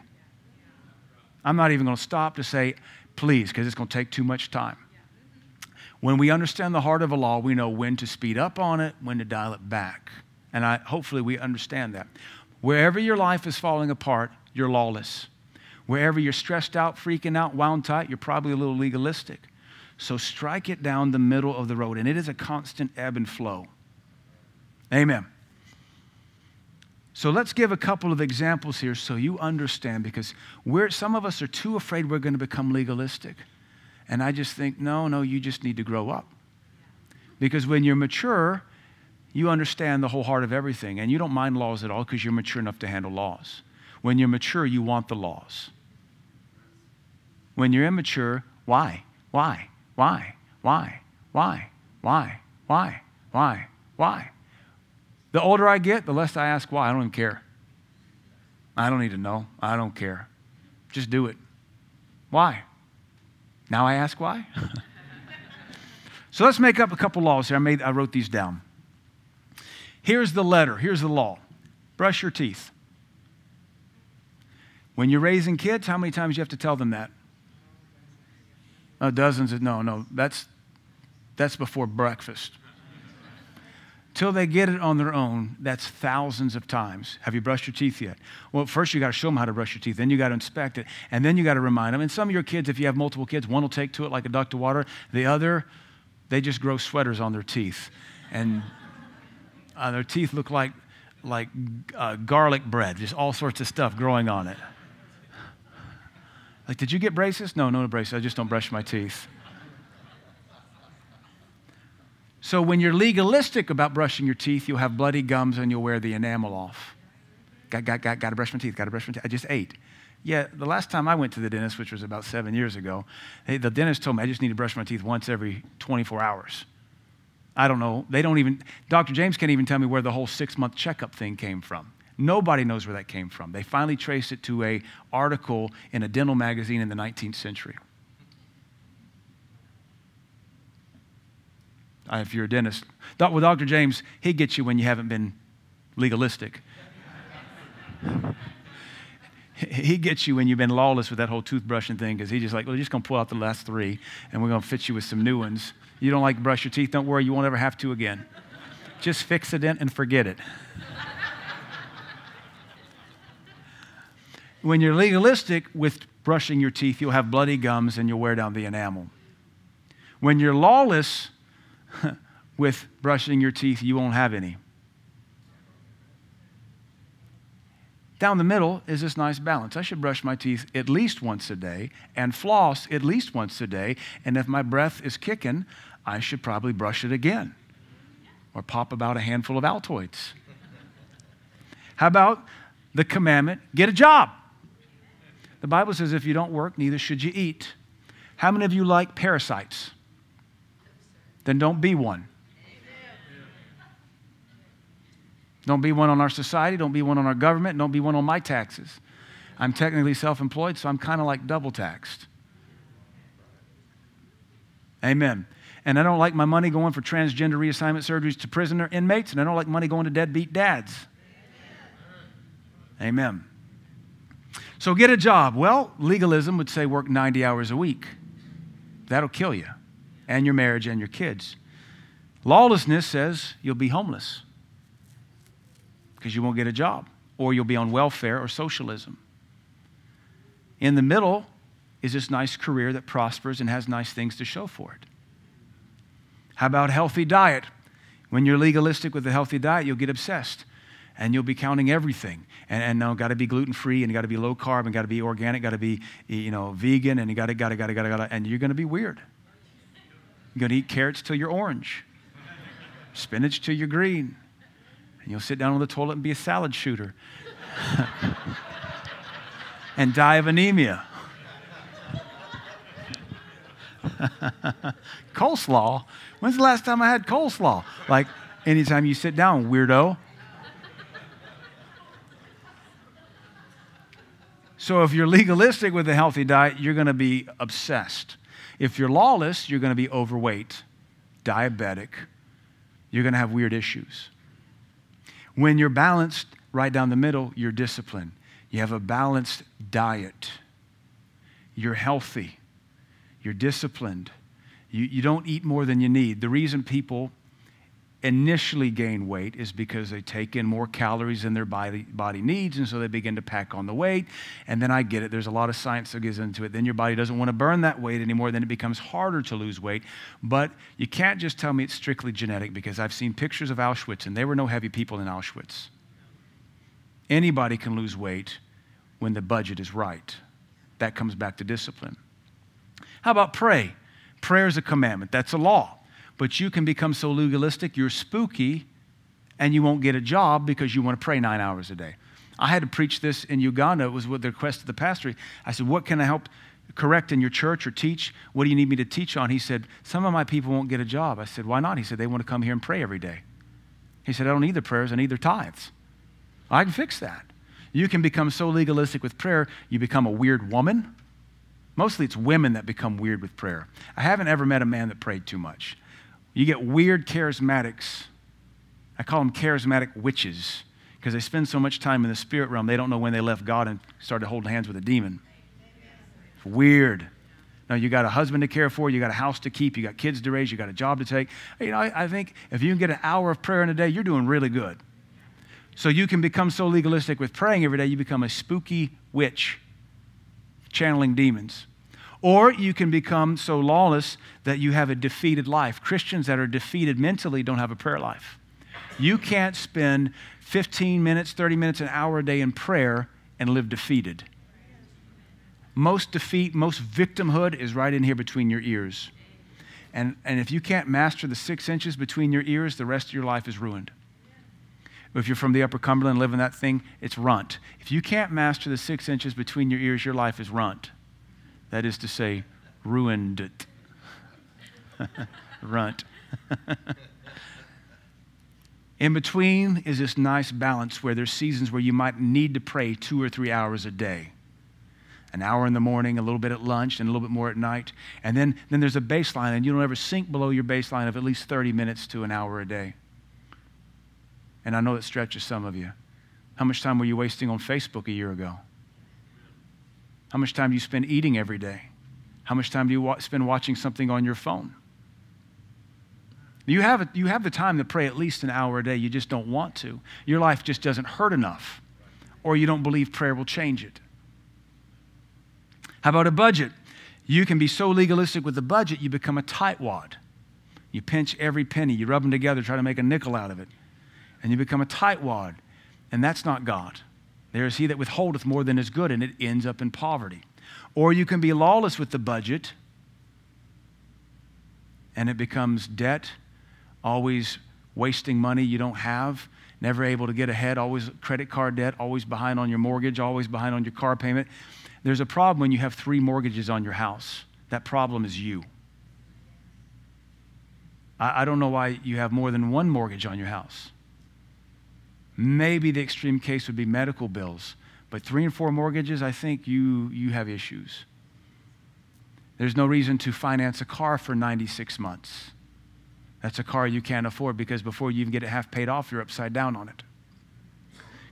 I'm not even going to stop to say, Please, because it's going to take too much time. When we understand the heart of a law, we know when to speed up on it, when to dial it back. And I, hopefully we understand that. Wherever your life is falling apart, you're lawless. Wherever you're stressed out, freaking out, wound tight, you're probably a little legalistic. So strike it down the middle of the road, and it is a constant ebb and flow. Amen. So let's give a couple of examples here so you understand because we're, some of us are too afraid we're going to become legalistic. And I just think, no, no, you just need to grow up. Because when you're mature, you understand the whole heart of everything and you don't mind laws at all because you're mature enough to handle laws. When you're mature, you want the laws. When you're immature, why? Why? Why? Why? Why? Why? Why? Why? Why? The older I get, the less I ask why. I don't even care. I don't need to know. I don't care. Just do it. Why? Now I ask why? so let's make up a couple laws here. I, made, I wrote these down. Here's the letter. Here's the law. Brush your teeth. When you're raising kids, how many times you have to tell them that? Oh, dozens of, no, no, that's, that's before breakfast. till they get it on their own, that's thousands of times. Have you brushed your teeth yet? Well, first you got to show them how to brush your teeth, then you got to inspect it, and then you got to remind them. And some of your kids, if you have multiple kids, one will take to it like a duck to water, the other, they just grow sweaters on their teeth. And uh, their teeth look like, like uh, garlic bread, just all sorts of stuff growing on it. Like, did you get braces? No, no braces. I just don't brush my teeth. So when you're legalistic about brushing your teeth, you'll have bloody gums and you'll wear the enamel off. Got, got, got, got to brush my teeth, got to brush my teeth. I just ate. Yeah, the last time I went to the dentist, which was about seven years ago, they, the dentist told me I just need to brush my teeth once every 24 hours. I don't know. They don't even, Dr. James can't even tell me where the whole six month checkup thing came from. Nobody knows where that came from. They finally traced it to a article in a dental magazine in the 19th century. Uh, if you're a dentist. Well, Dr. James, he gets you when you haven't been legalistic. he gets you when you've been lawless with that whole toothbrushing thing because he's just like, well, we're just going to pull out the last three and we're going to fit you with some new ones. You don't like brush your teeth? Don't worry, you won't ever have to again. Just fix a dent and forget it. When you're legalistic with brushing your teeth, you'll have bloody gums and you'll wear down the enamel. When you're lawless, with brushing your teeth, you won't have any. Down the middle is this nice balance. I should brush my teeth at least once a day and floss at least once a day. And if my breath is kicking, I should probably brush it again or pop about a handful of Altoids. How about the commandment get a job? The Bible says if you don't work, neither should you eat. How many of you like parasites? then don't be one. Don't be one on our society. Don't be one on our government. Don't be one on my taxes. I'm technically self employed, so I'm kind of like double taxed. Amen. And I don't like my money going for transgender reassignment surgeries to prisoner inmates, and I don't like money going to deadbeat dads. Amen. So get a job. Well, legalism would say work 90 hours a week. That'll kill you and your marriage and your kids. Lawlessness says you'll be homeless because you won't get a job, or you'll be on welfare or socialism. In the middle is this nice career that prospers and has nice things to show for it. How about healthy diet? When you're legalistic with a healthy diet, you'll get obsessed and you'll be counting everything. And, and now got to be gluten free and got to be low carb and got to be organic, got to be you know vegan and you got to got to got to got to got to, and you're going to be weird. You're going to eat carrots till you're orange, spinach till you're green. And you'll sit down on the toilet and be a salad shooter and die of anemia. coleslaw? When's the last time I had coleslaw? Like anytime you sit down, weirdo. So if you're legalistic with a healthy diet, you're going to be obsessed. If you're lawless, you're going to be overweight, diabetic, you're going to have weird issues. When you're balanced right down the middle, you're disciplined. You have a balanced diet. You're healthy. You're disciplined. You, you don't eat more than you need. The reason people initially gain weight is because they take in more calories than their body, body needs, and so they begin to pack on the weight. And then I get it, there's a lot of science that goes into it. Then your body doesn't want to burn that weight anymore, then it becomes harder to lose weight. But you can't just tell me it's strictly genetic because I've seen pictures of Auschwitz, and there were no heavy people in Auschwitz. Anybody can lose weight when the budget is right. That comes back to discipline. How about pray? Prayer is a commandment, that's a law. But you can become so legalistic, you're spooky, and you won't get a job because you want to pray nine hours a day. I had to preach this in Uganda. It was with the request of the pastor. I said, What can I help correct in your church or teach? What do you need me to teach on? He said, Some of my people won't get a job. I said, Why not? He said, They want to come here and pray every day. He said, I don't need the prayers, I need their tithes. I can fix that. You can become so legalistic with prayer, you become a weird woman. Mostly it's women that become weird with prayer. I haven't ever met a man that prayed too much. You get weird charismatics. I call them charismatic witches because they spend so much time in the spirit realm, they don't know when they left God and started holding hands with a demon. It's weird. Now, you got a husband to care for, you got a house to keep, you got kids to raise, you got a job to take. You know, I, I think if you can get an hour of prayer in a day, you're doing really good. So you can become so legalistic with praying every day, you become a spooky witch channeling demons. Or you can become so lawless that you have a defeated life. Christians that are defeated mentally don't have a prayer life. You can't spend 15 minutes, 30 minutes, an hour a day in prayer and live defeated. Most defeat, most victimhood is right in here between your ears. And, and if you can't master the six inches between your ears, the rest of your life is ruined. If you're from the upper Cumberland living that thing, it's runt. If you can't master the six inches between your ears, your life is runt. That is to say, ruined it. runt. In between is this nice balance where there's seasons where you might need to pray two or three hours a day. An hour in the morning, a little bit at lunch, and a little bit more at night. And then, then there's a baseline, and you don't ever sink below your baseline of at least 30 minutes to an hour a day. And I know it stretches some of you. How much time were you wasting on Facebook a year ago? How much time do you spend eating every day? How much time do you wa- spend watching something on your phone? You have, you have the time to pray at least an hour a day. You just don't want to. Your life just doesn't hurt enough, or you don't believe prayer will change it. How about a budget? You can be so legalistic with the budget, you become a tightwad. You pinch every penny, you rub them together, try to make a nickel out of it, and you become a tightwad. And that's not God. There is he that withholdeth more than is good, and it ends up in poverty. Or you can be lawless with the budget, and it becomes debt always wasting money you don't have, never able to get ahead, always credit card debt, always behind on your mortgage, always behind on your car payment. There's a problem when you have three mortgages on your house. That problem is you. I, don't know why you have more than one mortgage on your house. Maybe the extreme case would be medical bills, but three and four mortgages, I think you, you have issues. There's no reason to finance a car for 96 months. That's a car you can't afford because before you even get it half paid off, you're upside down on it.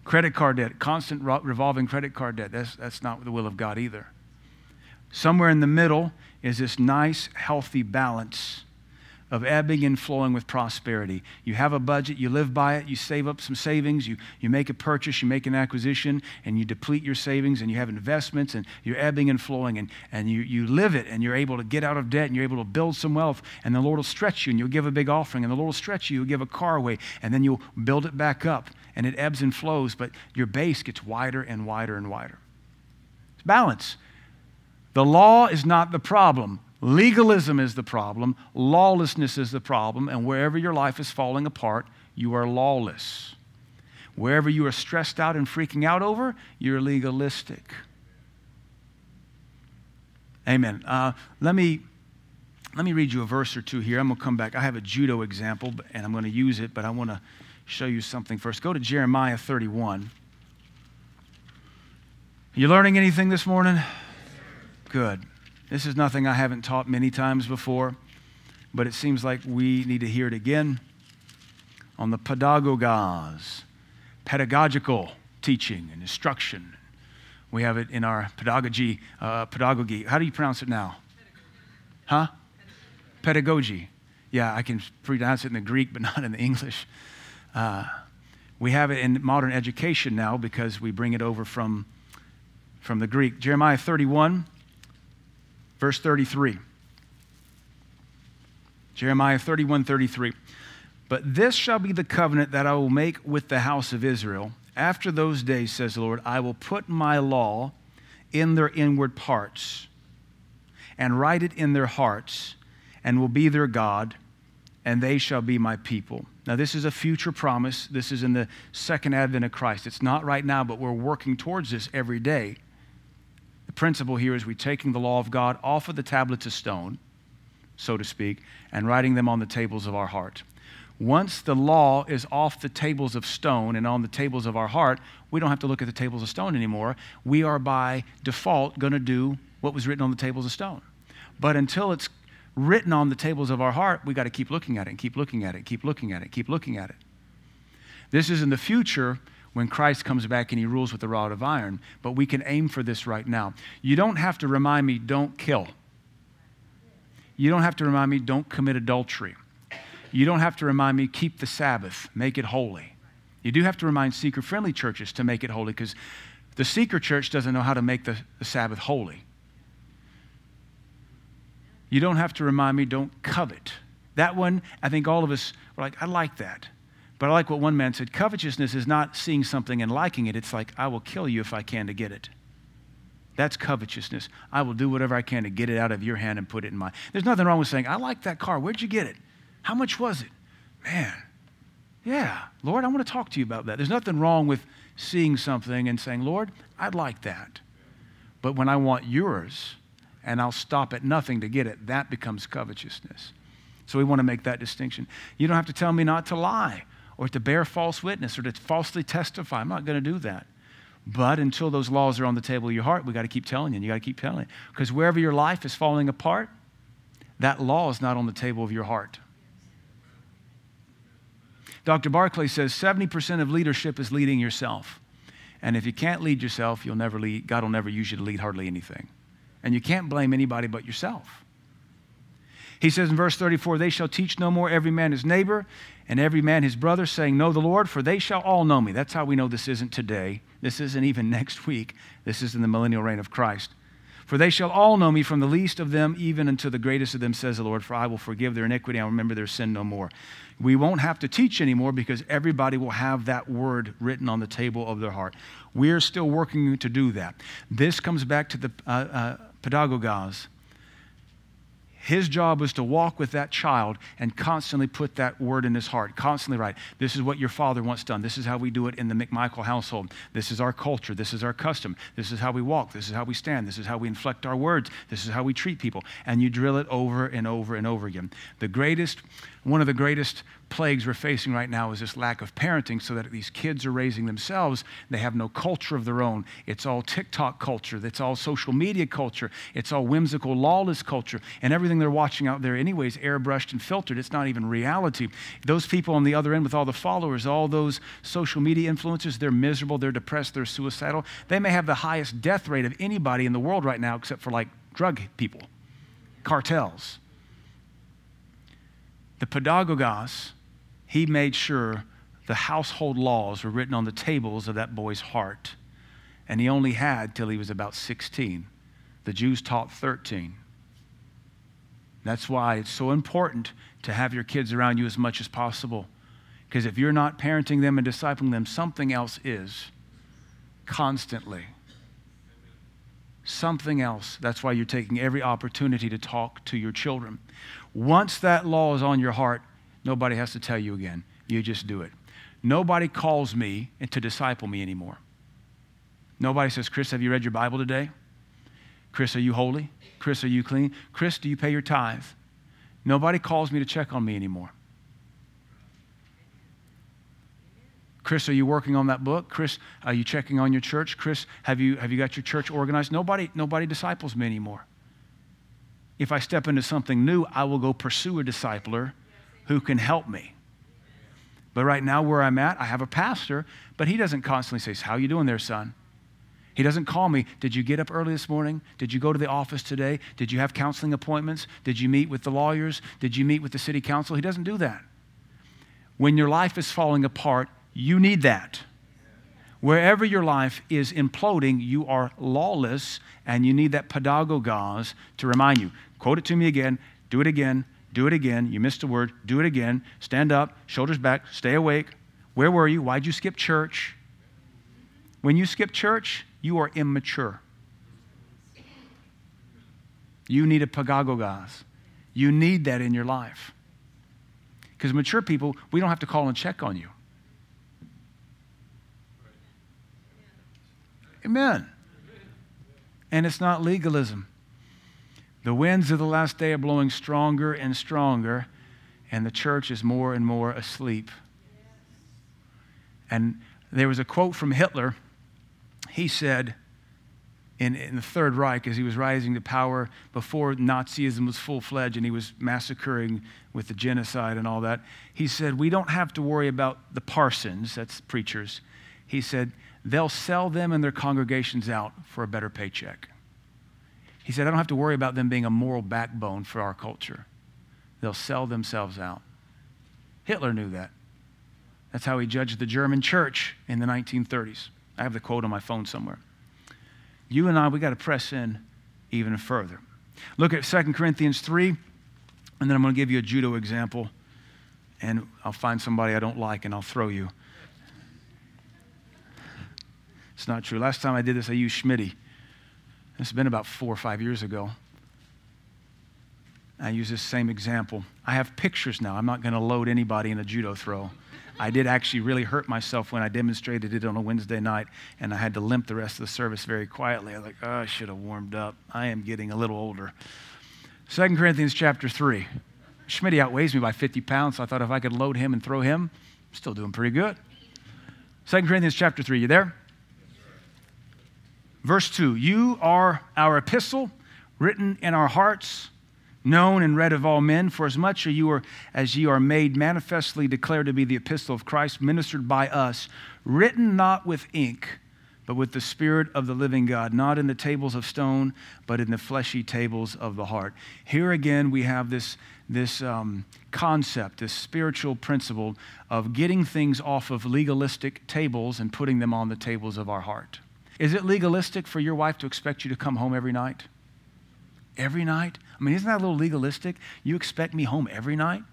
Credit card debt, constant revolving credit card debt, that's, that's not the will of God either. Somewhere in the middle is this nice, healthy balance of ebbing and flowing with prosperity. You have a budget, you live by it, you save up some savings, you, you make a purchase, you make an acquisition, and you deplete your savings, and you have investments, and you're ebbing and flowing, and, and you, you live it, and you're able to get out of debt, and you're able to build some wealth, and the Lord will stretch you, and you'll give a big offering, and the Lord will stretch you, you'll give a car away, and then you'll build it back up, and it ebbs and flows, but your base gets wider and wider and wider. It's balance. The law is not the problem. Legalism is the problem, lawlessness is the problem, and wherever your life is falling apart, you are lawless. Wherever you are stressed out and freaking out over, you're legalistic. Amen. Uh, let me let me read you a verse or two here. I'm going to come back. I have a judo example, and I'm going to use it, but I want to show you something first. Go to Jeremiah 31. You learning anything this morning? Good. This is nothing I haven't taught many times before, but it seems like we need to hear it again on the pedagogas, pedagogical teaching and instruction. We have it in our pedagogy, uh, pedagogy. How do you pronounce it now? Huh? Pedagogy. Yeah, I can pronounce it in the Greek, but not in the English. Uh, we have it in modern education now because we bring it over from, from the Greek. Jeremiah 31, Verse 33. Jeremiah 31 33. But this shall be the covenant that I will make with the house of Israel. After those days, says the Lord, I will put my law in their inward parts and write it in their hearts and will be their God, and they shall be my people. Now, this is a future promise. This is in the second advent of Christ. It's not right now, but we're working towards this every day. The principle here is we're taking the law of God off of the tablets of stone, so to speak, and writing them on the tables of our heart. Once the law is off the tables of stone and on the tables of our heart, we don't have to look at the tables of stone anymore. We are by default going to do what was written on the tables of stone. But until it's written on the tables of our heart, we got to keep looking at it, keep looking at it, keep looking at it, keep looking at it. This is in the future when Christ comes back and he rules with the rod of iron, but we can aim for this right now. You don't have to remind me, don't kill. You don't have to remind me, don't commit adultery. You don't have to remind me, keep the Sabbath, make it holy. You do have to remind seeker friendly churches to make it holy because the seeker church doesn't know how to make the, the Sabbath holy. You don't have to remind me, don't covet. That one, I think all of us were like, I like that. But I like what one man said covetousness is not seeing something and liking it. It's like, I will kill you if I can to get it. That's covetousness. I will do whatever I can to get it out of your hand and put it in mine. There's nothing wrong with saying, I like that car. Where'd you get it? How much was it? Man, yeah, Lord, I want to talk to you about that. There's nothing wrong with seeing something and saying, Lord, I'd like that. But when I want yours and I'll stop at nothing to get it, that becomes covetousness. So we want to make that distinction. You don't have to tell me not to lie or to bear false witness or to falsely testify. I'm not going to do that. But until those laws are on the table of your heart, we got to keep telling you. And you got to keep telling it. Because wherever your life is falling apart, that law is not on the table of your heart. Dr. Barclay says 70% of leadership is leading yourself. And if you can't lead yourself, you'll never lead, God will never use you to lead hardly anything. And you can't blame anybody but yourself. He says in verse 34, They shall teach no more every man his neighbor and every man his brother, saying, Know the Lord, for they shall all know me. That's how we know this isn't today. This isn't even next week. This is in the millennial reign of Christ. For they shall all know me from the least of them even unto the greatest of them, says the Lord, for I will forgive their iniquity and remember their sin no more. We won't have to teach anymore because everybody will have that word written on the table of their heart. We're still working to do that. This comes back to the uh, uh, his job was to walk with that child and constantly put that word in his heart, constantly write, This is what your father wants done. This is how we do it in the McMichael household. This is our culture. This is our custom. This is how we walk. This is how we stand. This is how we inflect our words. This is how we treat people. And you drill it over and over and over again. The greatest one of the greatest plagues we're facing right now is this lack of parenting so that these kids are raising themselves. They have no culture of their own. It's all TikTok culture, it's all social media culture, it's all whimsical, lawless culture. And everything they're watching out there, anyways, airbrushed and filtered. It's not even reality. Those people on the other end with all the followers, all those social media influencers, they're miserable, they're depressed, they're suicidal. They may have the highest death rate of anybody in the world right now, except for like drug people, cartels the pedagogos, he made sure the household laws were written on the tables of that boy's heart. And he only had till he was about 16. The Jews taught 13. That's why it's so important to have your kids around you as much as possible. Because if you're not parenting them and discipling them, something else is constantly. Something else. That's why you're taking every opportunity to talk to your children. Once that law is on your heart, nobody has to tell you again. You just do it. Nobody calls me to disciple me anymore. Nobody says, Chris, have you read your Bible today? Chris, are you holy? Chris, are you clean? Chris, do you pay your tithe? Nobody calls me to check on me anymore. Chris, are you working on that book? Chris, are you checking on your church? Chris, have you, have you got your church organized? Nobody, nobody disciples me anymore if I step into something new, I will go pursue a discipler who can help me. But right now, where I'm at, I have a pastor, but he doesn't constantly say, How you doing there, son? He doesn't call me, Did you get up early this morning? Did you go to the office today? Did you have counseling appointments? Did you meet with the lawyers? Did you meet with the city council? He doesn't do that. When your life is falling apart, you need that. Wherever your life is imploding, you are lawless and you need that pedagogos to remind you. Quote it to me again, do it again, do it again. You missed a word, do it again. Stand up, shoulders back, stay awake. Where were you? Why'd you skip church? When you skip church, you are immature. You need a pedagogos. You need that in your life. Because mature people, we don't have to call and check on you. Amen. And it's not legalism. The winds of the last day are blowing stronger and stronger, and the church is more and more asleep. And there was a quote from Hitler. He said, in, in, the Third Reich, as he was rising to power before Nazism was full fledged and he was massacring with the genocide and all that, he said, We don't have to worry about the parsons, that's preachers. He said, they'll sell them and their congregations out for a better paycheck. He said, I don't have to worry about them being a moral backbone for our culture. They'll sell themselves out. Hitler knew that. That's how he judged the German church in the 1930s. I have the quote on my phone somewhere. You and I, we got to press in even further. Look at 2 Corinthians 3, and then I'm going to give you a judo example, and I'll find somebody I don't like and I'll throw you. It's not true. Last time I did this, I used Schmitty. It's been about four or five years ago. I use this same example. I have pictures now. I'm not going to load anybody in a judo throw. I did actually really hurt myself when I demonstrated it on a Wednesday night, and I had to limp the rest of the service very quietly. I was like, oh, I should have warmed up. I am getting a little older. 2 Corinthians chapter 3. Schmidt outweighs me by 50 pounds, so I thought if I could load him and throw him, I'm still doing pretty good. 2 Corinthians chapter 3, you there? Verse 2 You are our epistle, written in our hearts known and read of all men, for as much as you are, as ye are made manifestly declared to be the epistle of Christ, ministered by us, written not with ink, but with the Spirit of the living God, not in the tables of stone, but in the fleshy tables of the heart. Here again, we have this, this um, concept, this spiritual principle of getting things off of legalistic tables and putting them on the tables of our heart. Is it legalistic for your wife to expect you to come home every night? Every night? I mean, isn't that a little legalistic? You expect me home every night?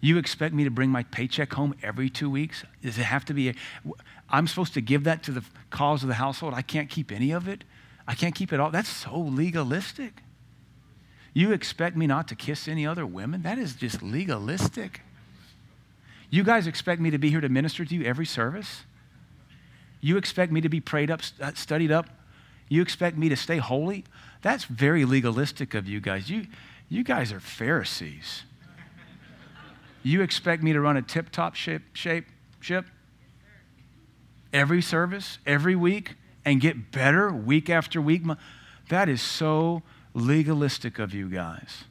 You expect me to bring my paycheck home every two weeks? Does it have to be? i am supposed to give that to the cause of the household. I can't keep any of it. I can't keep it all. That's so legalistic. You expect me not to kiss any other women? That is just legalistic. You guys expect me to be here to minister to you every service? You expect me to be prayed up, uh, studied up? You expect me to stay holy? That's very legalistic of you guys. You, you guys are Pharisees. You expect me to run a tip top shape, shape ship every service, every week, and get better week after week? That is so legalistic of you guys.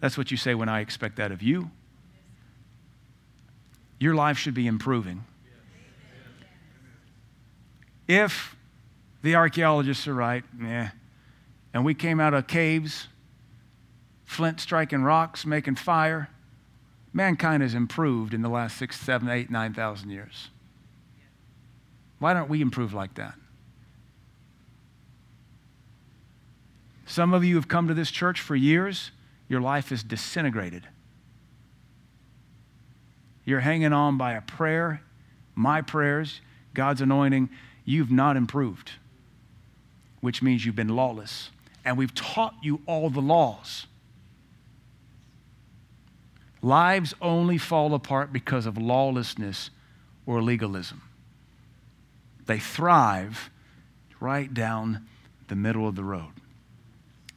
That's what you say when I expect that of you. Your life should be improving. If the archaeologists are right, yeah. And we came out of caves, flint striking rocks, making fire. Mankind has improved in the last six, seven, eight, nine thousand years. Why don't we improve like that? Some of you have come to this church for years, your life is disintegrated. You're hanging on by a prayer, my prayers, God's anointing. You've not improved which means you've been lawless. And we've taught you all the laws. Lives only fall apart because of lawlessness or legalism. They thrive right down the middle of the road.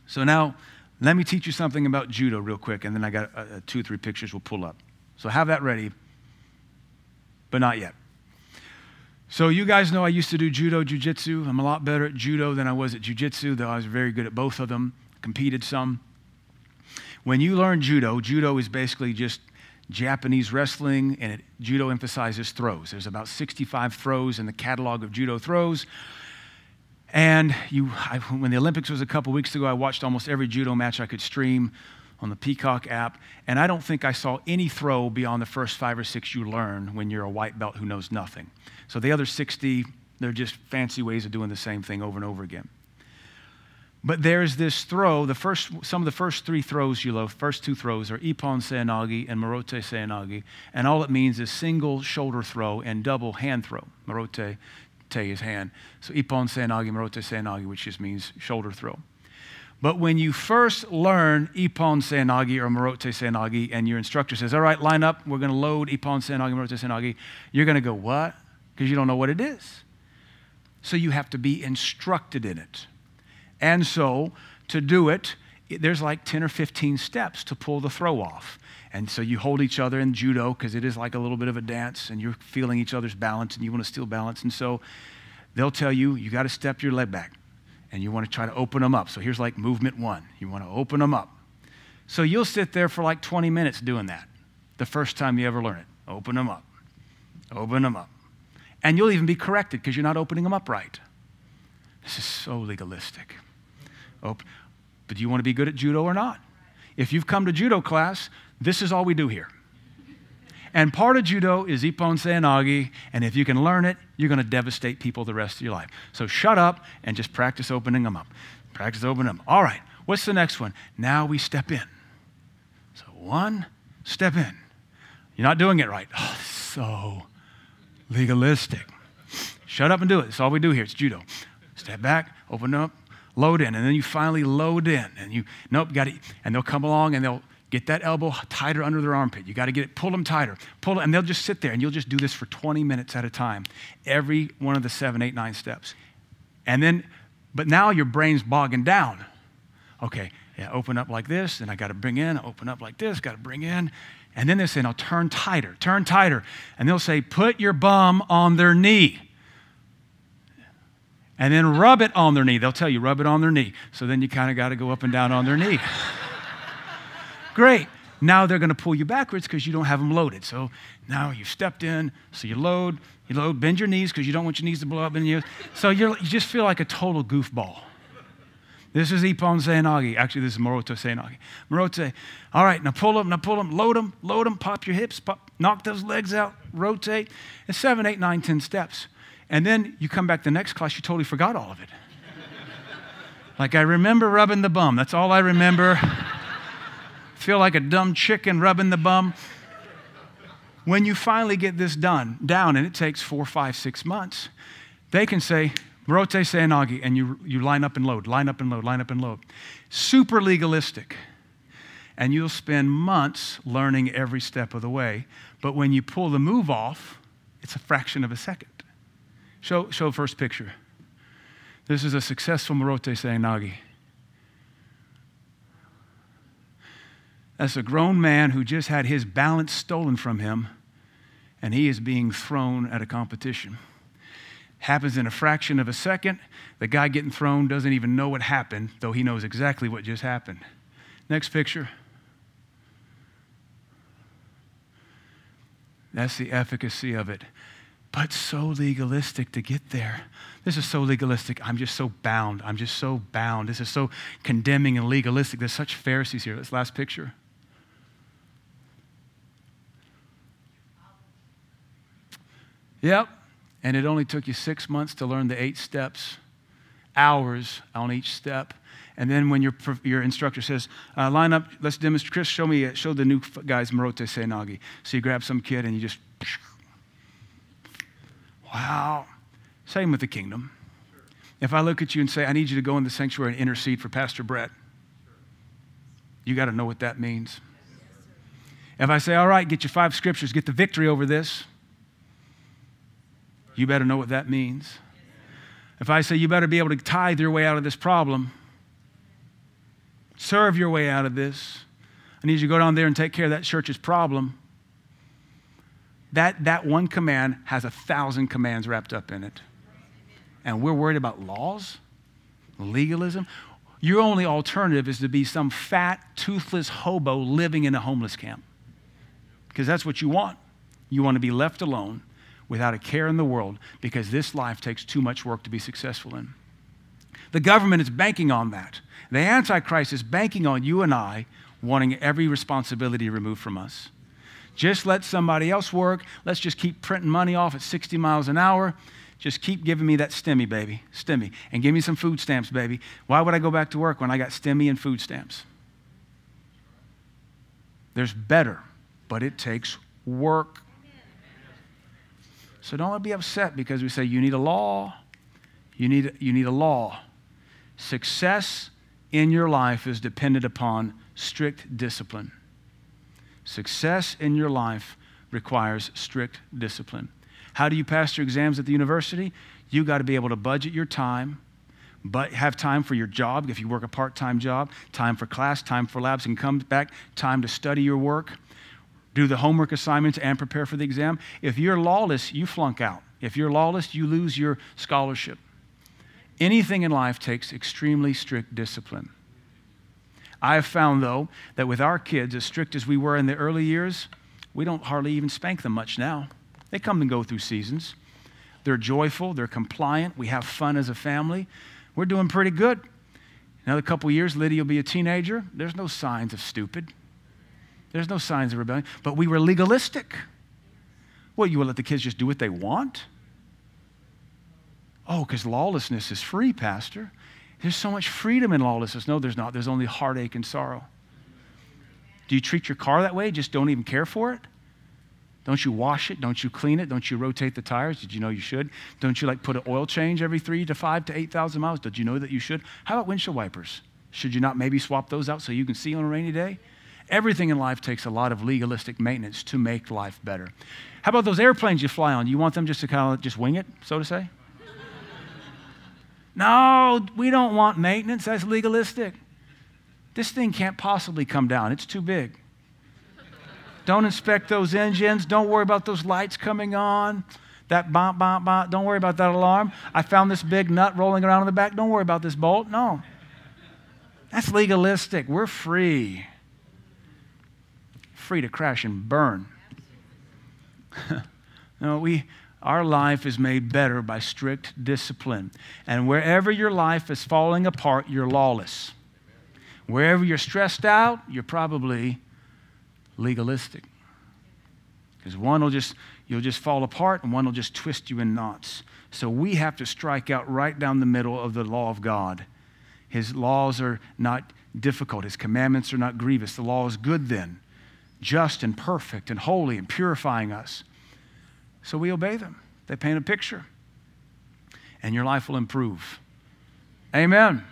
So now, let me teach you something about judo real quick, and then I got uh, two or three pictures we'll pull up. So have that ready, but not yet. So you guys know I used to do judo, jujitsu. I'm a lot better at judo than I was at jujitsu, though I was very good at both of them. Competed some. When you learn judo, judo is basically just Japanese wrestling, and it, judo emphasizes throws. There's about 65 throws in the catalog of judo throws. And you, I, when the Olympics was a couple weeks ago, I watched almost every judo match I could stream on the Peacock app, and I don't think I saw any throw beyond the first five or six you learn when you're a white belt who knows nothing. So the other 60, they're just fancy ways of doing the same thing over and over again. But there's this throw, the first, some of the first three throws you know, first two throws are Ippon Seoinage and Morote Seoinage, and all it means is single shoulder throw and double hand throw. Morote te is hand. So Ippon Seoinage, Morote Seoinage, which just means shoulder throw. But when you first learn Ippon Seoinage or Morote Seoinage, and your instructor says, All right, line up, we're going to load Ippon Seoinage, Morote Seoinage, you're going to go, What? Because you don't know what it is. So you have to be instructed in it. And so to do it, there's like 10 or 15 steps to pull the throw off. And so you hold each other in judo because it is like a little bit of a dance and you're feeling each other's balance and you want to steal balance. And so they'll tell you, you got to step your leg back and you want to try to open them up. So here's like movement one you want to open them up. So you'll sit there for like 20 minutes doing that the first time you ever learn it. Open them up, open them up. And you'll even be corrected because you're not opening them up right. This is so legalistic. But do you want to be good at judo or not? If you've come to judo class, this is all we do here. And part of judo is Ippon Seoi-nage, and if you can learn it, you're going to devastate people the rest of your life. So shut up and just practice opening them up. Practice opening them. All right, what's the next one? Now we step in. So one, step in. You're not doing it right. Oh, so legalistic. Shut up and do it. That's all we do here. It's judo. Step back, open up, load in, and then you finally load in, and you nope, got it. And they'll come along and they'll get that elbow tighter under their armpit. You got to get it, pull them tighter, pull and they'll just sit there, and you'll just do this for 20 minutes at a time, every one of the seven, eight, nine steps, and then, but now your brain's bogging down. Okay, yeah, open up like this, and I got to bring in, open up like this, got to bring in, and then they say, now turn tighter, turn tighter. And they'll say, put your bum on their knee. And then rub it on their knee. They'll tell you, rub it on their knee. So then you kind of got to go up and down on their knee. Great. Now they're going to pull you backwards because you don't have them loaded. So now you've stepped in, so you load, you load, bend your knees because you don't want your knees to blow up in you. So you just feel like a total goofball. This is Ippon Seoi-nage. Actually, this is Morote Seoi-nage. Morote, all right, now pull them, now pull them, load them, load them, pop your hips, pop, knock those legs out, rotate. It's seven, eight, nine, ten steps. And then you come back the next class, you totally forgot all of it. like, I remember rubbing the bum. That's all I remember. Feel like a dumb chicken rubbing the bum. When you finally get this done, down, and it takes four, five, six months, they can say, Morote Seoi-nage, and you, you line up and load, line up and load, line up and load. Super legalistic. And you'll spend months learning every step of the way. But when you pull the move off, it's a fraction of a second. Show, show first picture. This is a successful Morote Seoi-nage. That's a grown man who just had his balance stolen from him, and he is being thrown at a competition. Happens in a fraction of a second. The guy getting thrown doesn't even know what happened, though he knows exactly what just happened. Next picture. That's the efficacy of it. But so legalistic to get there. This is so legalistic. I'm just so bound. I'm just so bound. This is so condemning and legalistic. There's such Pharisees here. This last picture. Yep. And it only took you six months to learn the eight steps, hours on each step. And then when your, your instructor says, uh, line up, let's demonstrate, Chris, show me, show the new guys Morote Seoi-nage. So you grab some kid and you just, wow. Same with the kingdom. If I look at you and say, I need you to go in the sanctuary and intercede for Pastor Brett, you got to know what that means. If I say, all right, get your five scriptures, get the victory over this, you better know what that means. If I say you better be able to tithe your way out of this problem, serve your way out of this, I need you to go down there and take care of that church's problem. That, that one command has a thousand commands wrapped up in it. And we're worried about laws, legalism. Your only alternative is to be some fat, toothless hobo living in a homeless camp. Because that's what you want. You want to be left alone without a care in the world because this life takes too much work to be successful in. The government is banking on that. The Antichrist is banking on you and I wanting every responsibility removed from us. Just let somebody else work. Let's just keep printing money off at 60 miles an hour. Just keep giving me that stimmy, baby, stimmy, and give me some food stamps, baby. Why would I go back to work when I got stimmy and food stamps? There's better, but it takes work so don't be upset because we say you need a law. You need, you need a law. Success in your life is dependent upon strict discipline. Success in your life requires strict discipline. How do you pass your exams at the university? You got to be able to budget your time, but have time for your job if you work a part-time job, time for class, time for labs, and come back, time to study your work do the homework assignments and prepare for the exam. If you're lawless, you flunk out. If you're lawless, you lose your scholarship. Anything in life takes extremely strict discipline. I have found, though, that with our kids, as strict as we were in the early years, we don't hardly even spank them much now. They come and go through seasons. They're joyful, they're compliant, we have fun as a family. We're doing pretty good. Another couple years, Lydia will be a teenager. There's no signs of stupid. There's no signs of rebellion. But we were legalistic. Well, you will let the kids just do what they want? Oh, because lawlessness is free, Pastor. There's so much freedom in lawlessness. No, there's not. There's only heartache and sorrow. Do you treat your car that way? Just don't even care for it? Don't you wash it? Don't you clean it? Don't you rotate the tires? Did you know you should? Don't you like put an oil change every three to five to 8,000 miles? Did you know that you should? How about windshield wipers? Should you not maybe swap those out so you can see on a rainy day? Everything in life takes a lot of legalistic maintenance to make life better. How about those airplanes you fly on? You want them just to kind of just wing it, so to say? no, we don't want maintenance. That's legalistic. This thing can't possibly come down, it's too big. Don't inspect those engines. Don't worry about those lights coming on. That bomb, bomb, bomb. Don't worry about that alarm. I found this big nut rolling around in the back. Don't worry about this bolt. No. That's legalistic. We're free. Free to crash and burn. no, we, our life is made better by strict discipline. And wherever your life is falling apart, you're lawless. Wherever you're stressed out, you're probably legalistic. Because one will just, you'll just fall apart and one will just twist you in knots. So we have to strike out right down the middle of the law of God. His laws are not difficult, His commandments are not grievous. The law is good then, just and perfect and holy and purifying us. So we obey them. They paint a picture, and your life will improve. Amen.